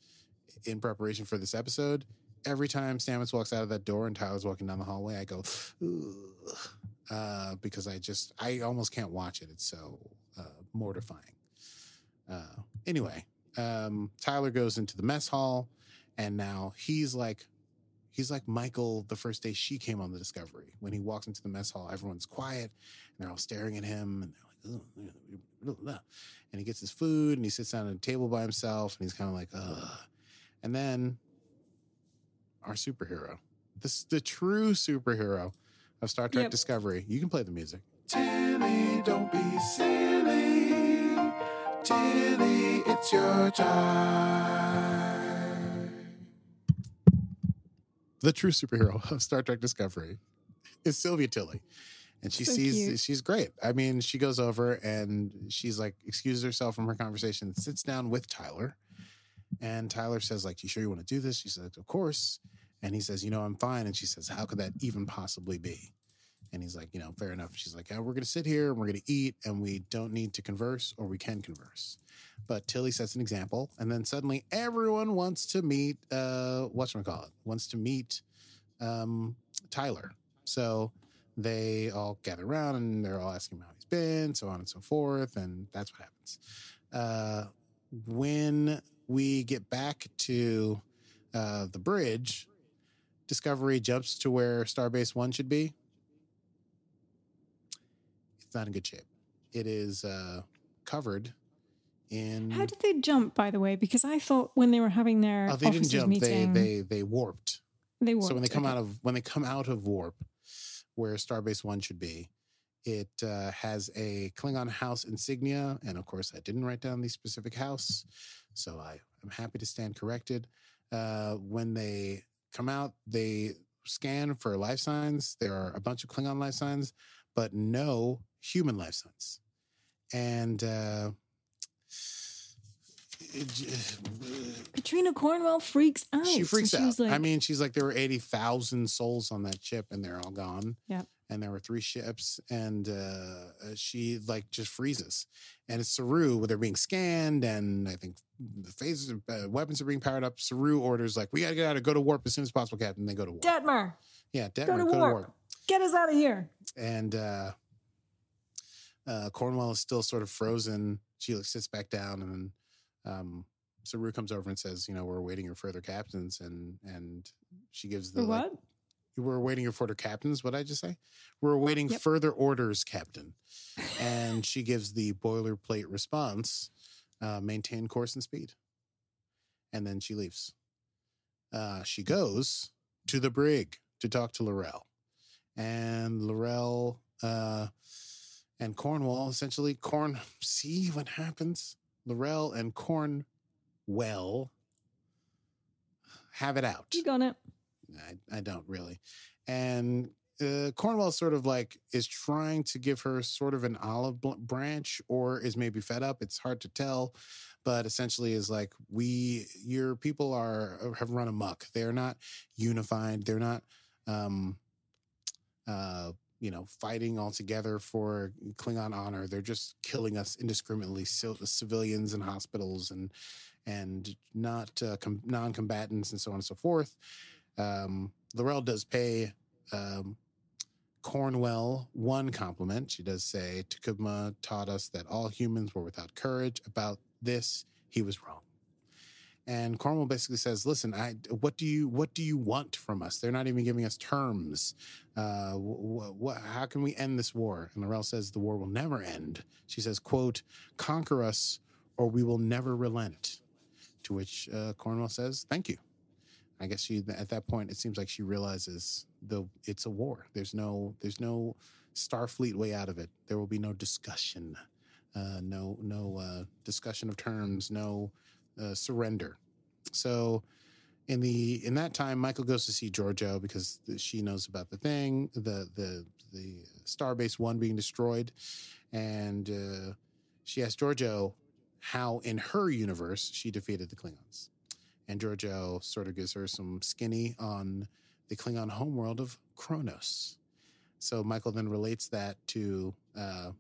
in preparation for this episode. Every time Stamets walks out of that door and Tyler's walking down the hallway, I go, uh, because I just, I almost can't watch it. It's so uh, mortifying. Uh, anyway, um, Tyler goes into the mess hall, and now he's like, he's like Michael the first day she came on the Discovery. When he walks into the mess hall, everyone's quiet, and they're all staring at him, and they're like, "Ugh, ugh, ugh, ugh." and he gets his food, and he sits down at a table by himself, and he's kind of like, ugh. And then our superhero, this the true superhero of Star Trek Yep. Discovery. You can play the music. Tilly, don't be silly. Tilly, it's your time. The true superhero <laughs> of Star Trek Discovery is Sylvia Tilly. And she So sees cute. she's great. I mean, she goes over and she's like excuses herself from her conversation, sits down with Tyler. And Tyler says, like, you sure you want to do this? She says, Of course. And he says, you know, I'm fine. And she says, How could that even possibly be? And he's like, you know, fair enough. She's like, yeah, we're gonna sit here and we're gonna eat and we don't need to converse or we can converse. But Tilly sets an example, and then suddenly everyone wants to meet uh whatchamacallit, wants to meet um Tyler. So they all gather around and they're all asking him how he's been, so on and so forth, and that's what happens. Uh when we get back to uh the bridge, Discovery jumps to where Starbase One should be. It's not in good shape. It is uh covered in How did they jump, by the way? Because I thought when they were having their Oh, they didn't officers jump. meeting, They they they warped. they warped. so when they come okay. out of when they come out of warp, where Starbase One should be, it uh, has a Klingon house insignia, and of course, I didn't write down the specific house, so I am happy to stand corrected. Uh, when they come out, they scan for life signs. There are a bunch of Klingon life signs, but no human life signs, and. Uh, Katrina Cornwell freaks out. she freaks out. like, I mean, she's like, there were 80,000 souls on that ship and they're all gone. Yep. And there were three ships and uh, she like just freezes. And it's Saru where they're being scanned and I think the phasers, uh, weapons are being powered up. Saru orders like, we got to get out of go to warp as soon as possible, Captain. They go to warp. Detmer, yeah, Detmer, go to warp. Get us out of here. And uh, uh, Cornwell is still sort of frozen. She like, sits back down and then um, Saru comes over and says, you know, we're awaiting your further captains. And, and she gives the For like, what? we're awaiting your further captains. What did I just say? We're awaiting Yep. further orders, Captain. <laughs> And she gives the boilerplate response: uh, maintain course and speed. And then she leaves. Uh, she goes to the brig to talk to L'Rell, and L'Rell uh, and Cornwell essentially Corn. See what happens. L'Rell and Cornwell have it out. You got it. I, I don't really. And uh, Cornwell sort of like is trying to give her sort of an olive branch or is maybe fed up. It's hard to tell, but essentially is like we your people are have run amok. They're not unified. They're not um uh you know fighting all together for Klingon honor. They're just killing us indiscriminately, civil civilians and hospitals and and not uh, com- non-combatants and so on and so forth. Um, L'Rell does pay um, Cornwell one compliment. She does say T'Kuvma taught us that all humans were without courage. About this, he was wrong. And Cornwell basically says, "Listen, I what do you what do you want from us? They're not even giving us terms. Uh, wh- wh- how can we end this war?" And L'Rell says, "The war will never end." She says, "Quote: Conquer us, or we will never relent." To which uh, Cornwell says, "Thank you." I guess she at that point it seems like she realizes the it's a war. There's no there's no Starfleet way out of it. There will be no discussion, uh, no no uh, discussion of terms, no uh, surrender. So in the in that time, Michael goes to see Georgiou because she knows about the thing, the the the Starbase One being destroyed, and uh, she asks Georgiou how in her universe she defeated the Klingons and Georgiou sort of gives her some skinny on the Klingon homeworld of Kronos. So Michael then relates that to uh,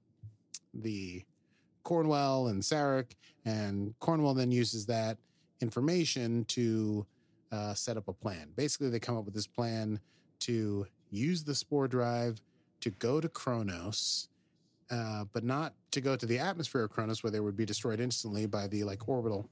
the Cornwell and Sarek, and Cornwell then uses that information to uh, set up a plan. Basically, they come up with this plan to use the spore drive to go to Kronos. Uh, but not to go to the atmosphere of Kronos, where they would be destroyed instantly by the like orbital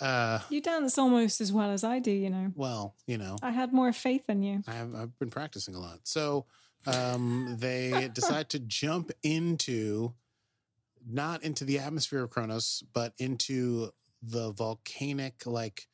Uh, You dance almost as well as I do, you know. well, you know, I had more faith in you. I have, I've been practicing a lot. So um, they <laughs> decide to jump into, not into the atmosphere of Kronos, but into the volcanic, like,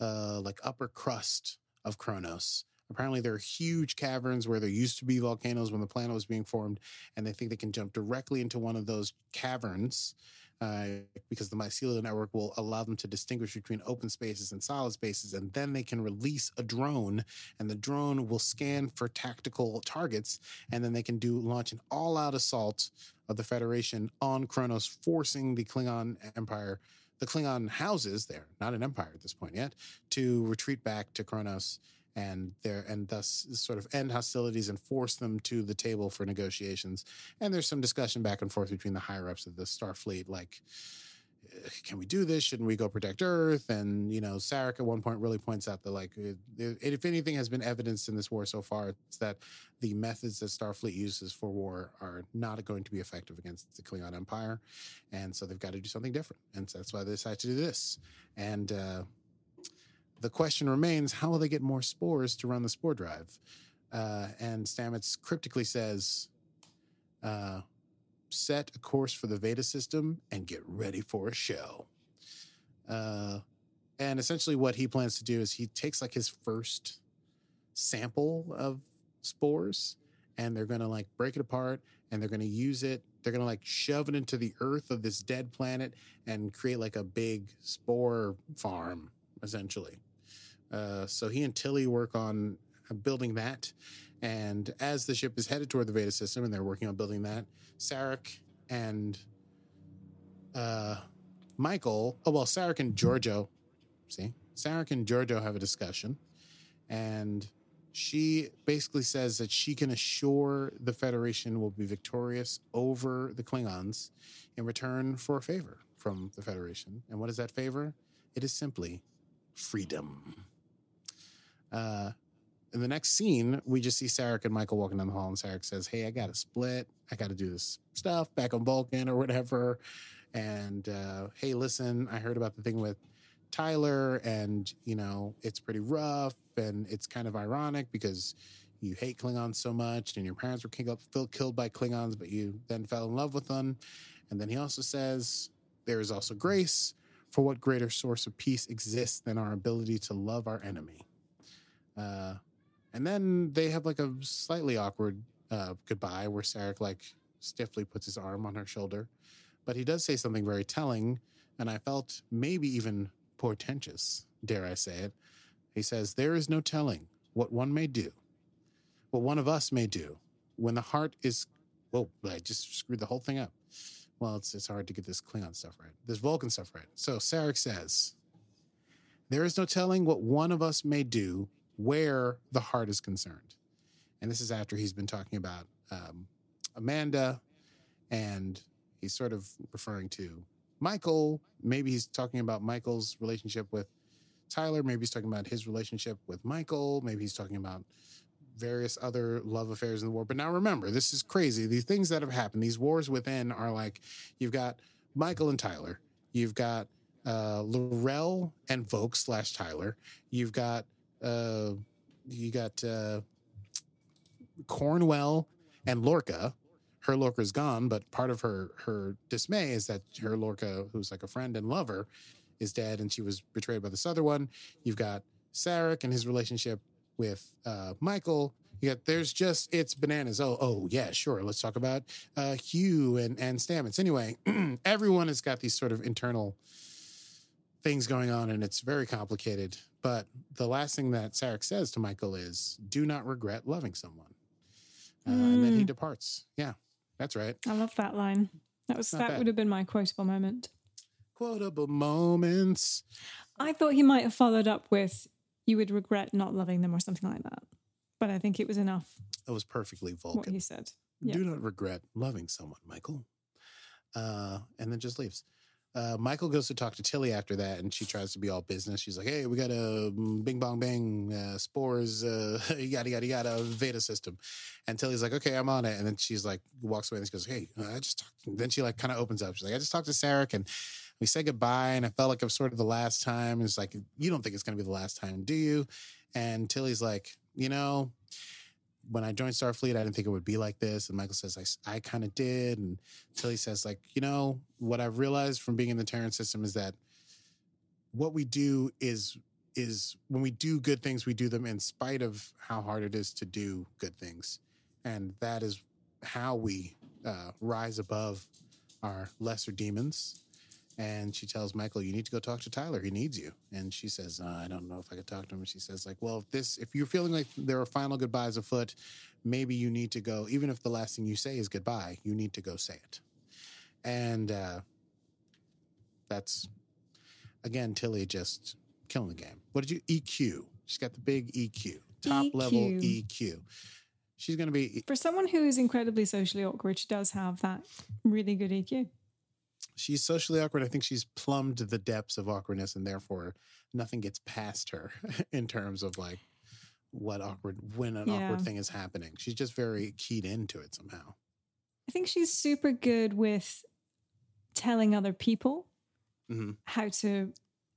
uh, like upper crust of Kronos. Apparently, there are huge caverns where there used to be volcanoes when the planet was being formed, and they think they can jump directly into one of those caverns uh, because the mycelial network will allow them to distinguish between open spaces and solid spaces, and then they can release a drone, and the drone will scan for tactical targets, and then they can do launch an all-out assault of the Federation on Kronos, forcing the Klingon Empire, the Klingon houses there, not an empire at this point yet, to retreat back to Kronos and there and thus sort of end hostilities and force them to the table for negotiations. And there's some discussion back and forth between the higher ups of the Starfleet, like, can we do this? Shouldn't we go protect Earth? And you know, Sarek at one point really points out that like, uh, if anything has been evidenced in this war so far, it's that the methods that Starfleet uses for war are not going to be effective against the Klingon Empire, and so they've got to do something different. And so that's why they decided to do this. And uh, the question remains how will they get more spores to run the spore drive? Uh, and Stamets cryptically says, uh, set a course for the Veda system and get ready for a show. Uh, and essentially, what he plans to do is he takes like his first sample of spores and they're going to like break it apart and they're going to use it. They're going to like shove it into the earth of this dead planet and create like a big spore farm, essentially. Uh, so he and Tilly work on uh, building that. And as the ship is headed toward the Veda system and they're working on building that, Sarek and uh, Michael, oh, well, Sarek and Georgiou, see, Sarek and Georgiou have a discussion. And she basically says that she can assure the Federation will be victorious over the Klingons in return for a favor from the Federation. And what is that favor? It is simply freedom. Uh, in the next scene, we just see Sarek and Michael walking down the hall, and Sarek says, Hey, I got to split. I got to do this stuff back on Vulcan or whatever. And uh, hey, listen, I heard about the thing with Tyler, and you know, it's pretty rough, and it's kind of ironic because you hate Klingons so much, and your parents were killed, killed by Klingons, but you then fell in love with them. And then he also says, There is also grace, for what greater source of peace exists than our ability to love our enemy? Uh, and then they have like a slightly awkward uh, goodbye where Sarek like stiffly puts his arm on her shoulder. But he does say something very telling, and I felt maybe even portentous, dare I say it. He says, There is no telling what one may do, what one of us may do when the heart is. Whoa, I just screwed the whole thing up. Well, it's, it's hard to get this Klingon stuff right, this Vulcan stuff right. So Sarek says, There is no telling what one of us may do where the heart is concerned. And this is after he's been talking about um, Amanda, and he's sort of referring to Michael. Maybe he's talking about Michael's relationship with Tyler. Maybe he's talking about his relationship with Michael. Maybe he's talking about various other love affairs in the war. But now remember, this is crazy. These things that have happened, these wars within are like you've got Michael and Tyler, you've got uh, L'Rell and Voq slash Tyler, you've got uh, you got uh, Cornwell and Lorca. Her Lorca's gone, but part of her her dismay is that her Lorca, who's like a friend and lover, is dead, and she was betrayed by this other one. You've got Sarek and his relationship with uh, Michael. You got there's just it's bananas. Oh oh yeah sure. Let's talk about uh, Hugh and and Stamets. Anyway, <clears throat> everyone has got these sort of internal things going on, and it's very complicated. But the last thing that Sarek says to Michael is, "Do not regret loving someone," uh, and then he Mm. departs. Yeah, that's right. I love that line. That was that bad. would have been my quotable moment. Quotable moments. I thought he might have followed up with "You would regret not loving them" or something like that. But I think it was enough That was perfectly what he said. Yeah. Do not regret loving someone, Michael. Uh, and then just leaves. Uh, Michael goes to talk to Tilly after that, and she tries to be all business. She's like, "Hey, we got a mm, bing bong bang uh, spores, uh, <laughs> yada yada yada Veda system." And Tilly's like, "Okay, I'm on it." And then she's like, walks away and she goes, "Hey, uh, I just talked." Then she like kind of opens up. She's like, "I just talked to Sarek, and we said goodbye, and I felt like it was sort of the last time." And it's like, "You don't think it's going to be the last time, do you?" And Tilly's like, "You know." When I joined Starfleet, I didn't think it would be like this. And Michael says, I, I kind of did. And Tilly says, like, you know, what I've realized from being in the Terran system is that what we do is is when we do good things, we do them in spite of how hard it is to do good things. And that is how we uh, rise above our lesser demons. And she tells Michael, "You need to go talk to Tyler. He needs you." And she says, uh, "I don't know if I could talk to him." And she says, "Like, well, if this, if you're feeling like there are final goodbyes afoot, maybe you need to go. Even if the last thing you say is goodbye, you need to go say it." And uh, that's again Tilly just killing the game. What did you EQ? She's got the big EQ, top level EQ. EQ. She's going to be For someone who is incredibly socially awkward, she does have that really good EQ. She's socially awkward. I think she's plumbed the depths of awkwardness, and therefore nothing gets past her <laughs> in terms of like what awkward when an Yeah. awkward thing is happening. She's just very keyed into it somehow. I think she's super good with telling other people Mhm. how to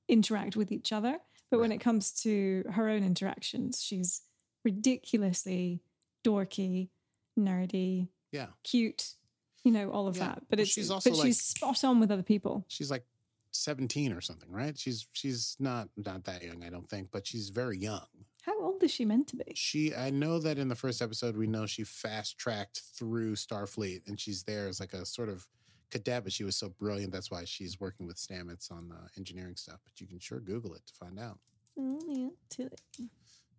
interact with each other. But when it comes to her own interactions, she's ridiculously dorky, nerdy, Yeah, cute, you know, all of Yeah. that. But it's she's also but like- she's spot on with other people. she's like seventeen or something, right? She's she's not not that young, I don't think, but she's very young. How old is she meant to be? She, I know that in the first episode, we know she fast tracked through Starfleet, and she's there as like a sort of cadet, but she was so brilliant. That's why she's working with Stamets on the engineering stuff. But you can sure Google it to find out. Oh, yeah, Tilly.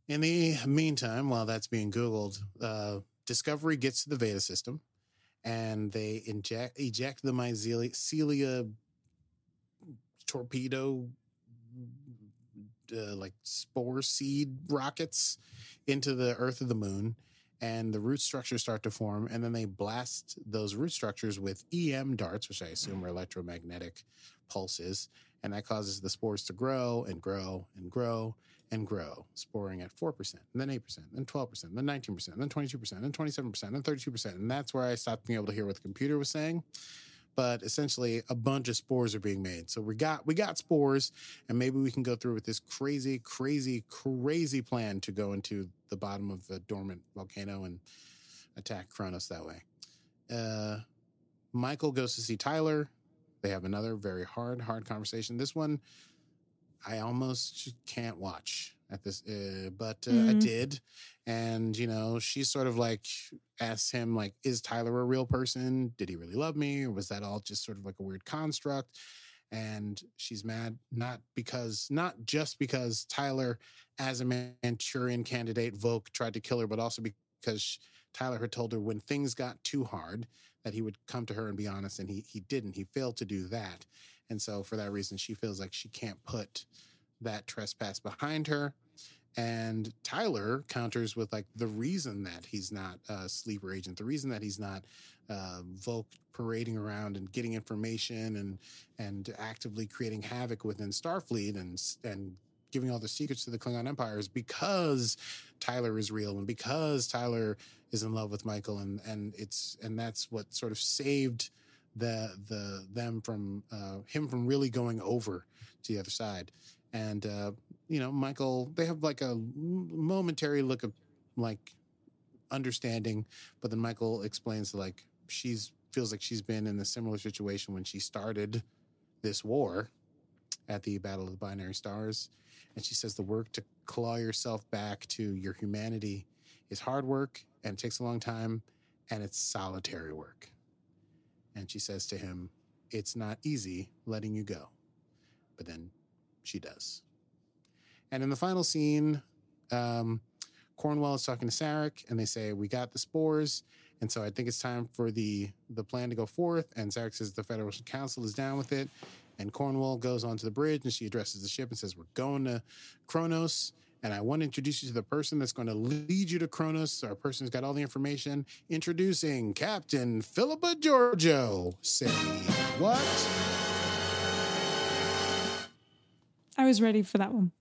In the meantime, while that's being Googled, uh, Discovery gets to the Veda system and they inject eject the mycelia torpedo uh, like spore seed rockets into the earth of the moon and the root structures start to form and then they blast those root structures with em darts which i assume are electromagnetic pulses and that causes the spores to grow and grow and grow and grow, sporing at 4%, then 8%, then 12%, then 19%, then 22%, then 27%, then 32%. And that's where I stopped being able to hear what the computer was saying. But essentially a bunch of spores are being made. So we got we got spores, and maybe we can go through with this crazy, crazy, crazy plan to go into the bottom of a dormant volcano and attack Kronos that way. Uh Michael goes to see Tyler. They have another very hard, hard conversation. This one, I almost can't watch at this, uh, but uh, I Mhm. did, And, you know, she sort of like asks him, like, is Tyler a real person? Did he really love me? Or was that all just sort of like a weird construct? And she's mad, not because, not just because Tyler, as a Manchurian candidate, Voq tried to kill her, but also because Tyler had told her when things got too hard that he would come to her and be honest, and he he didn't. He failed to do that, and so for that reason, she feels like she can't put that trespass behind her. And Tyler counters with like the reason that he's not a sleeper agent, the reason that he's not uh, Voq parading around and getting information and and actively creating havoc within Starfleet and and giving all the secrets to the Klingon Empire is because Tyler is real and because Tyler is in love with Michael and and it's and that's what sort of saved the the them from uh, him from really going over to the other side and uh, you know Michael they have like a momentary look of like understanding but then Michael explains like she's feels like she's been in a similar situation when she started this war at the Battle of the Binary Stars and she says the work to claw yourself back to your humanity is hard work and it takes a long time and it's solitary work. And she says to him, It's not easy letting you go. But then she does. And in the final scene, um, Cornwell is talking to Sarek and they say, We got the spores. And so I think it's time for the, the plan to go forth. And Sarek says the Federation Council is down with it. And Cornwell goes onto the bridge and she addresses the ship and says, We're going to Kronos. And I want to introduce you to the person that's going to lead you to Kronos. Our person who's got all the information. Introducing Captain Philippa Georgiou. Say what? I was ready for that one.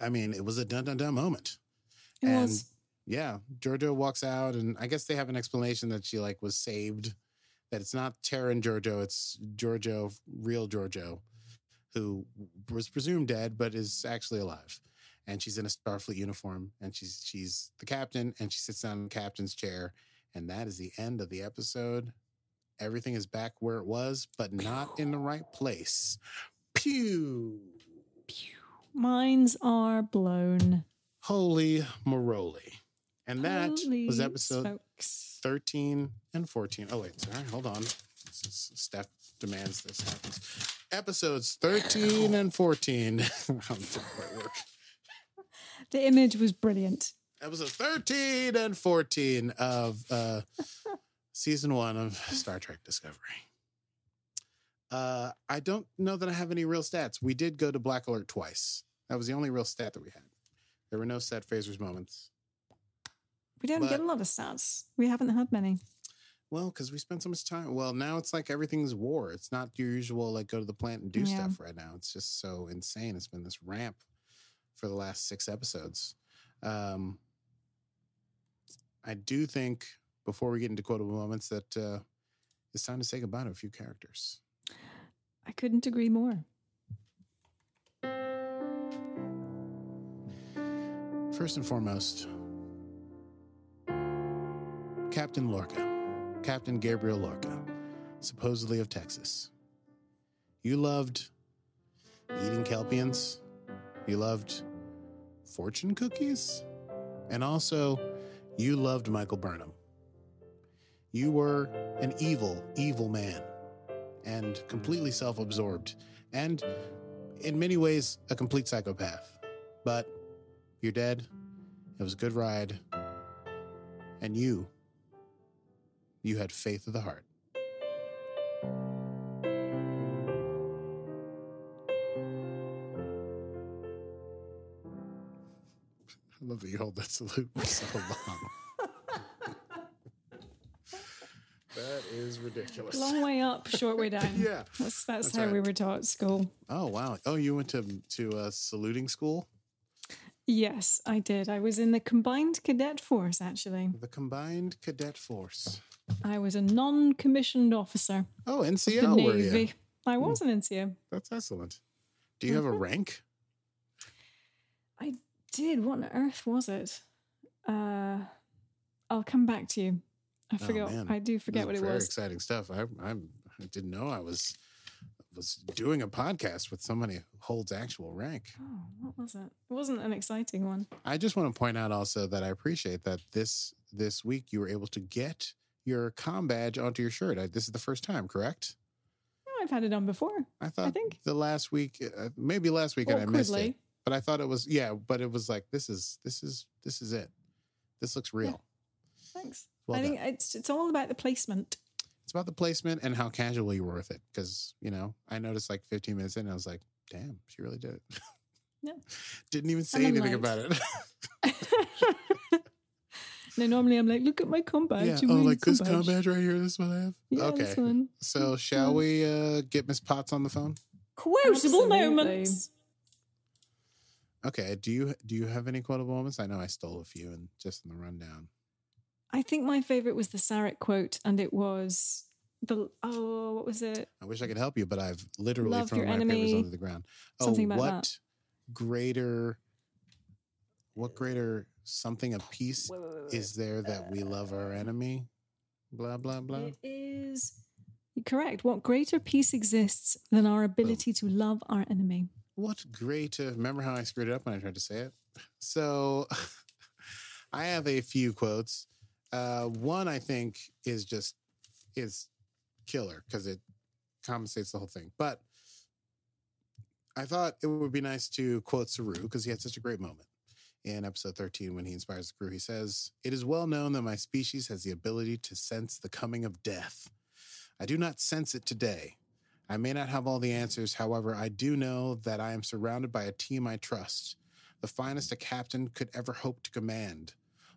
I mean, it was a dun dun dun moment. It and was. yeah, Georgiou walks out, and I guess they have an explanation that she like was saved. That it's not Tara and Georgiou, it's Georgiou, real Georgiou, who was presumed dead but is actually alive. And she's in a Starfleet uniform, and she's she's the captain, and she sits down in the captain's chair, and that is the end of the episode. Everything is back where it was, but not in the right place. Pew! Pew. Minds are blown. Holy Moroli. And that was episode smokes. 13 and 14. Oh, wait, sorry, hold on. This is, Steph demands this happens. Episodes 13 and 14. How did that work? The image was brilliant. Episode 13 and 14 of uh, <laughs> season one of Star Trek Discovery. Uh, I don't know that I have any real stats. We did go to Black Alert twice. That was the only real stat that we had. There were no set phasers moments. We don't But- get a lot of stats. We haven't had many. Well, because we spent so much time. Well, now it's like everything's war. It's not your usual like go to the plant and do Yeah. stuff right now. It's just so insane. It's been this ramp for the last six episodes. Um, I do think before we get into quotable moments that uh, it's time to say goodbye to a few characters. I couldn't agree more. First and foremost, Captain Lorca, Captain Gabriel Lorca, supposedly of Texas. You loved eating kelpians, you loved fortune cookies, and also you loved Michael Burnham. You were an evil, evil man and completely self absorbed, and in many ways, a complete psychopath. But you're dead. It was a good ride. And you, you had faith of the heart. Love that you hold that salute for so long. that is ridiculous. Long way up, short way down. <laughs> Yeah. That's that's, That's how we were taught at school. Oh wow. Oh, you went to to uh, saluting school, Yes, I did. I was in the combined cadet force actually. the combined cadet force. I was a non-commissioned officer Oh, the NCO were you? Navy. I was an NCO. That's excellent. Do you have a rank? I did. What on earth was it? Uh, I'll come back to you. I Oh, forgot. man. I do forget what it was. very was. exciting stuff. I, I'm, I didn't know I was was doing a podcast with somebody who holds actual rank. Oh, what was it? It wasn't an exciting one. I just want to point out also that I appreciate that this this week you were able to get your com badge onto your shirt. I, this is the first time, correct? No, I've had it on before. I thought I think. the last week, uh, maybe last week, and I missed it. Awkwardly. But I thought it was yeah. But it was like this is this is this is it. This looks real. Thanks. Well I done. think it's it's all about the placement. It's about the placement and how casual you were with it. Because you know, I noticed like 15 minutes in, I was like, damn, she really did it. Yeah. <laughs> Didn't even say anything like- about it. <laughs> no, normally I'm like, look at my com badge. yeah. I'm Oh, like this com com badge. badge right here. This one I have. Yeah, okay. this one. So shall we uh, get Miss Potts on the phone? Quotable moments. Okay. Do you do you have any quotable moments? I know I stole a few and just in the rundown. I think my favorite was the Sarek quote, and it was the oh, what was it? I wish I could help you, but I've literally Love thrown my papers enemy. onto the ground. Oh, Something about what that. greater what greater something of peace is there that we love our uh, enemy? Blah blah blah. It is correct. What greater peace exists than our ability to love our enemy? What greater remember how I screwed it up when I tried to say it? So <laughs> I have a few quotes. Uh one I think is just is killer because it compensates the whole thing. But I thought it would be nice to quote Saru because he had such a great moment in episode 13 when he inspires the crew. He says, It is well known that my species has the ability to sense the coming of death. I do not sense it today. I may not have all the answers. However, I do know that I am surrounded by a team I trust, the finest a captain could ever hope to command.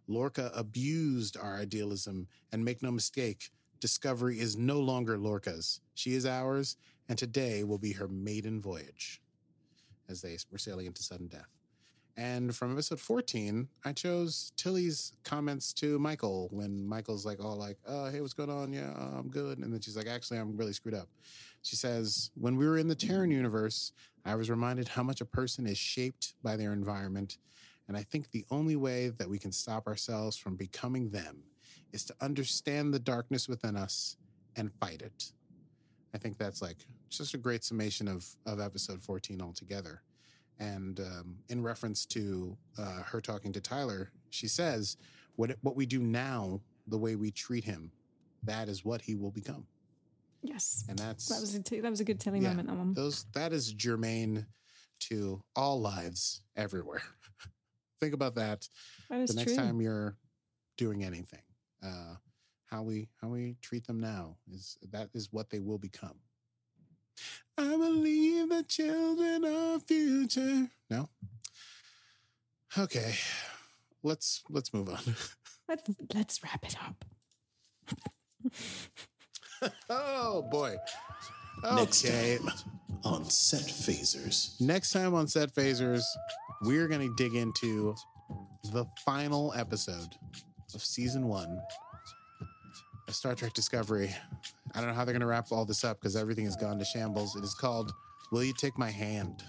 Lorca abused our idealism, and make no mistake, Discovery is no longer Lorca's. She is ours, and today will be her maiden voyage as they were sailing into sudden death. And from episode 14, I chose Tilly's comments to Michael when Michael's like, all like, oh, hey, what's going on? Yeah, uh, I'm good. And then she's like, actually, I'm really screwed up. She says, when we were in the Terran universe, I was reminded how much a person is shaped by their environment. And I think the only way that we can stop ourselves from becoming them is to understand the darkness within us and fight it. I think that's like just a great summation of of episode 14 altogether. And um, in reference to uh, her talking to Tyler, she says, "What what we do now, the way we treat him, that is what he will become." Yes, And that's that was a t- that was a good telling Yeah, moment. That one. those that is germane to all lives everywhere. <laughs> Think about that That the next true. time you're doing anything. Uh, how we how we treat them now is that is what they will become. I believe the children are future. No. Okay, let's let's move on. <laughs> Let's let's wrap it up. oh boy. Next Okay. time on Set Phasers. Next time on Set Phasers, we're going to dig into the final episode of season one of Star Trek Discovery. I don't know how they're going to wrap all this up because everything has gone to shambles. It is called Will You Take My Hand?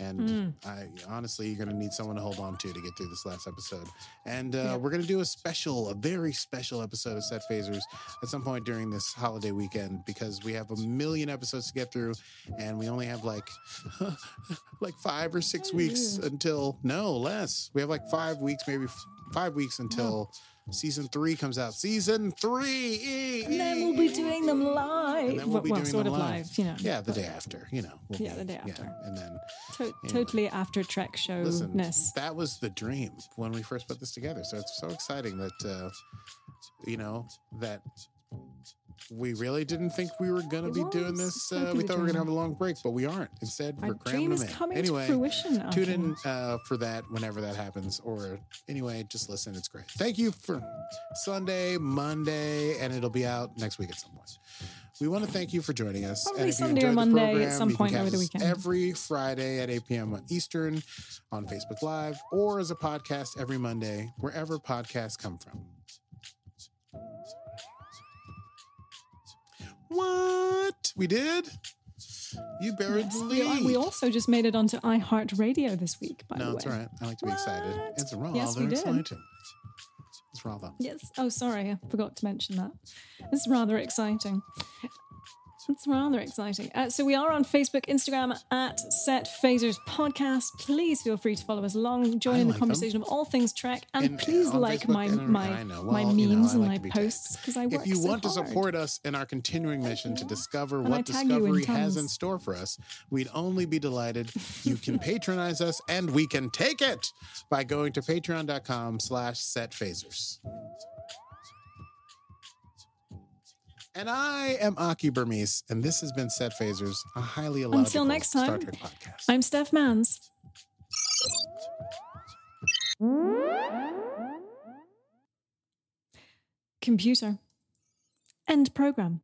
And Mm. I honestly, you're going to need someone to hold on to to get through this last episode. And uh, Yep. we're going to do a special, a very special episode of Set Phasers at some point during this holiday weekend because we have a million episodes to get through and we only have like <laughs> like five or six weeks Mm. until no less we have like five weeks maybe f- five weeks until season three comes out season three And then we'll be doing them live. and then we'll be well, doing sort them of live. live, you know. yeah the day after you know we'll Yeah, be- the day after. and then To-. Totally after Trek show listen that was the dream when we first put this together so it's so exciting that uh you know that we really didn't think we were going to be doing this. Uh, we thought we were going to have a long break, but we aren't. Instead, Our we're cramming dream is them in. coming Anyway, to fruition. now, tune in uh, for that whenever that happens. Or anyway, just listen. It's great. Thank you for Sunday, Monday, and it'll be out next week at some point. We want to thank you for joining us. Probably And if you Sunday or enjoyed the Monday at program, some you can point catch over the us weekend. Every Friday at 8 p.m. on Eastern on Facebook Live or as a podcast every Monday, wherever podcasts come from. What? We did? You buried Yes, the we, lead. we also just made it onto iHeartRadio this week, by no, the way. No, it's all right. I like to be excited. It's rather Yes, we did. It's rather. Yes. Oh, sorry. I forgot to mention that. It's rather exciting. It's rather exciting. Uh, so we are on Facebook, Instagram at Set Phasers Podcast. Please feel free to follow us along, join I in the like conversation of all things Trek, and, And, uh, please like Facebook my my know. my Well, you know, memes and my be posts because I work If you so want to support us in our continuing mission to discover And what you in Discovery has in store for us, we'd only be delighted. You can <laughs> patronize us, and we can take it by going to patreon.com slash setphasers. And I am Aki Burmese, and this has been Set Phasers, a highly illogical Until next Star time, Trek podcast. I'm Steph Mans. Computer. End program.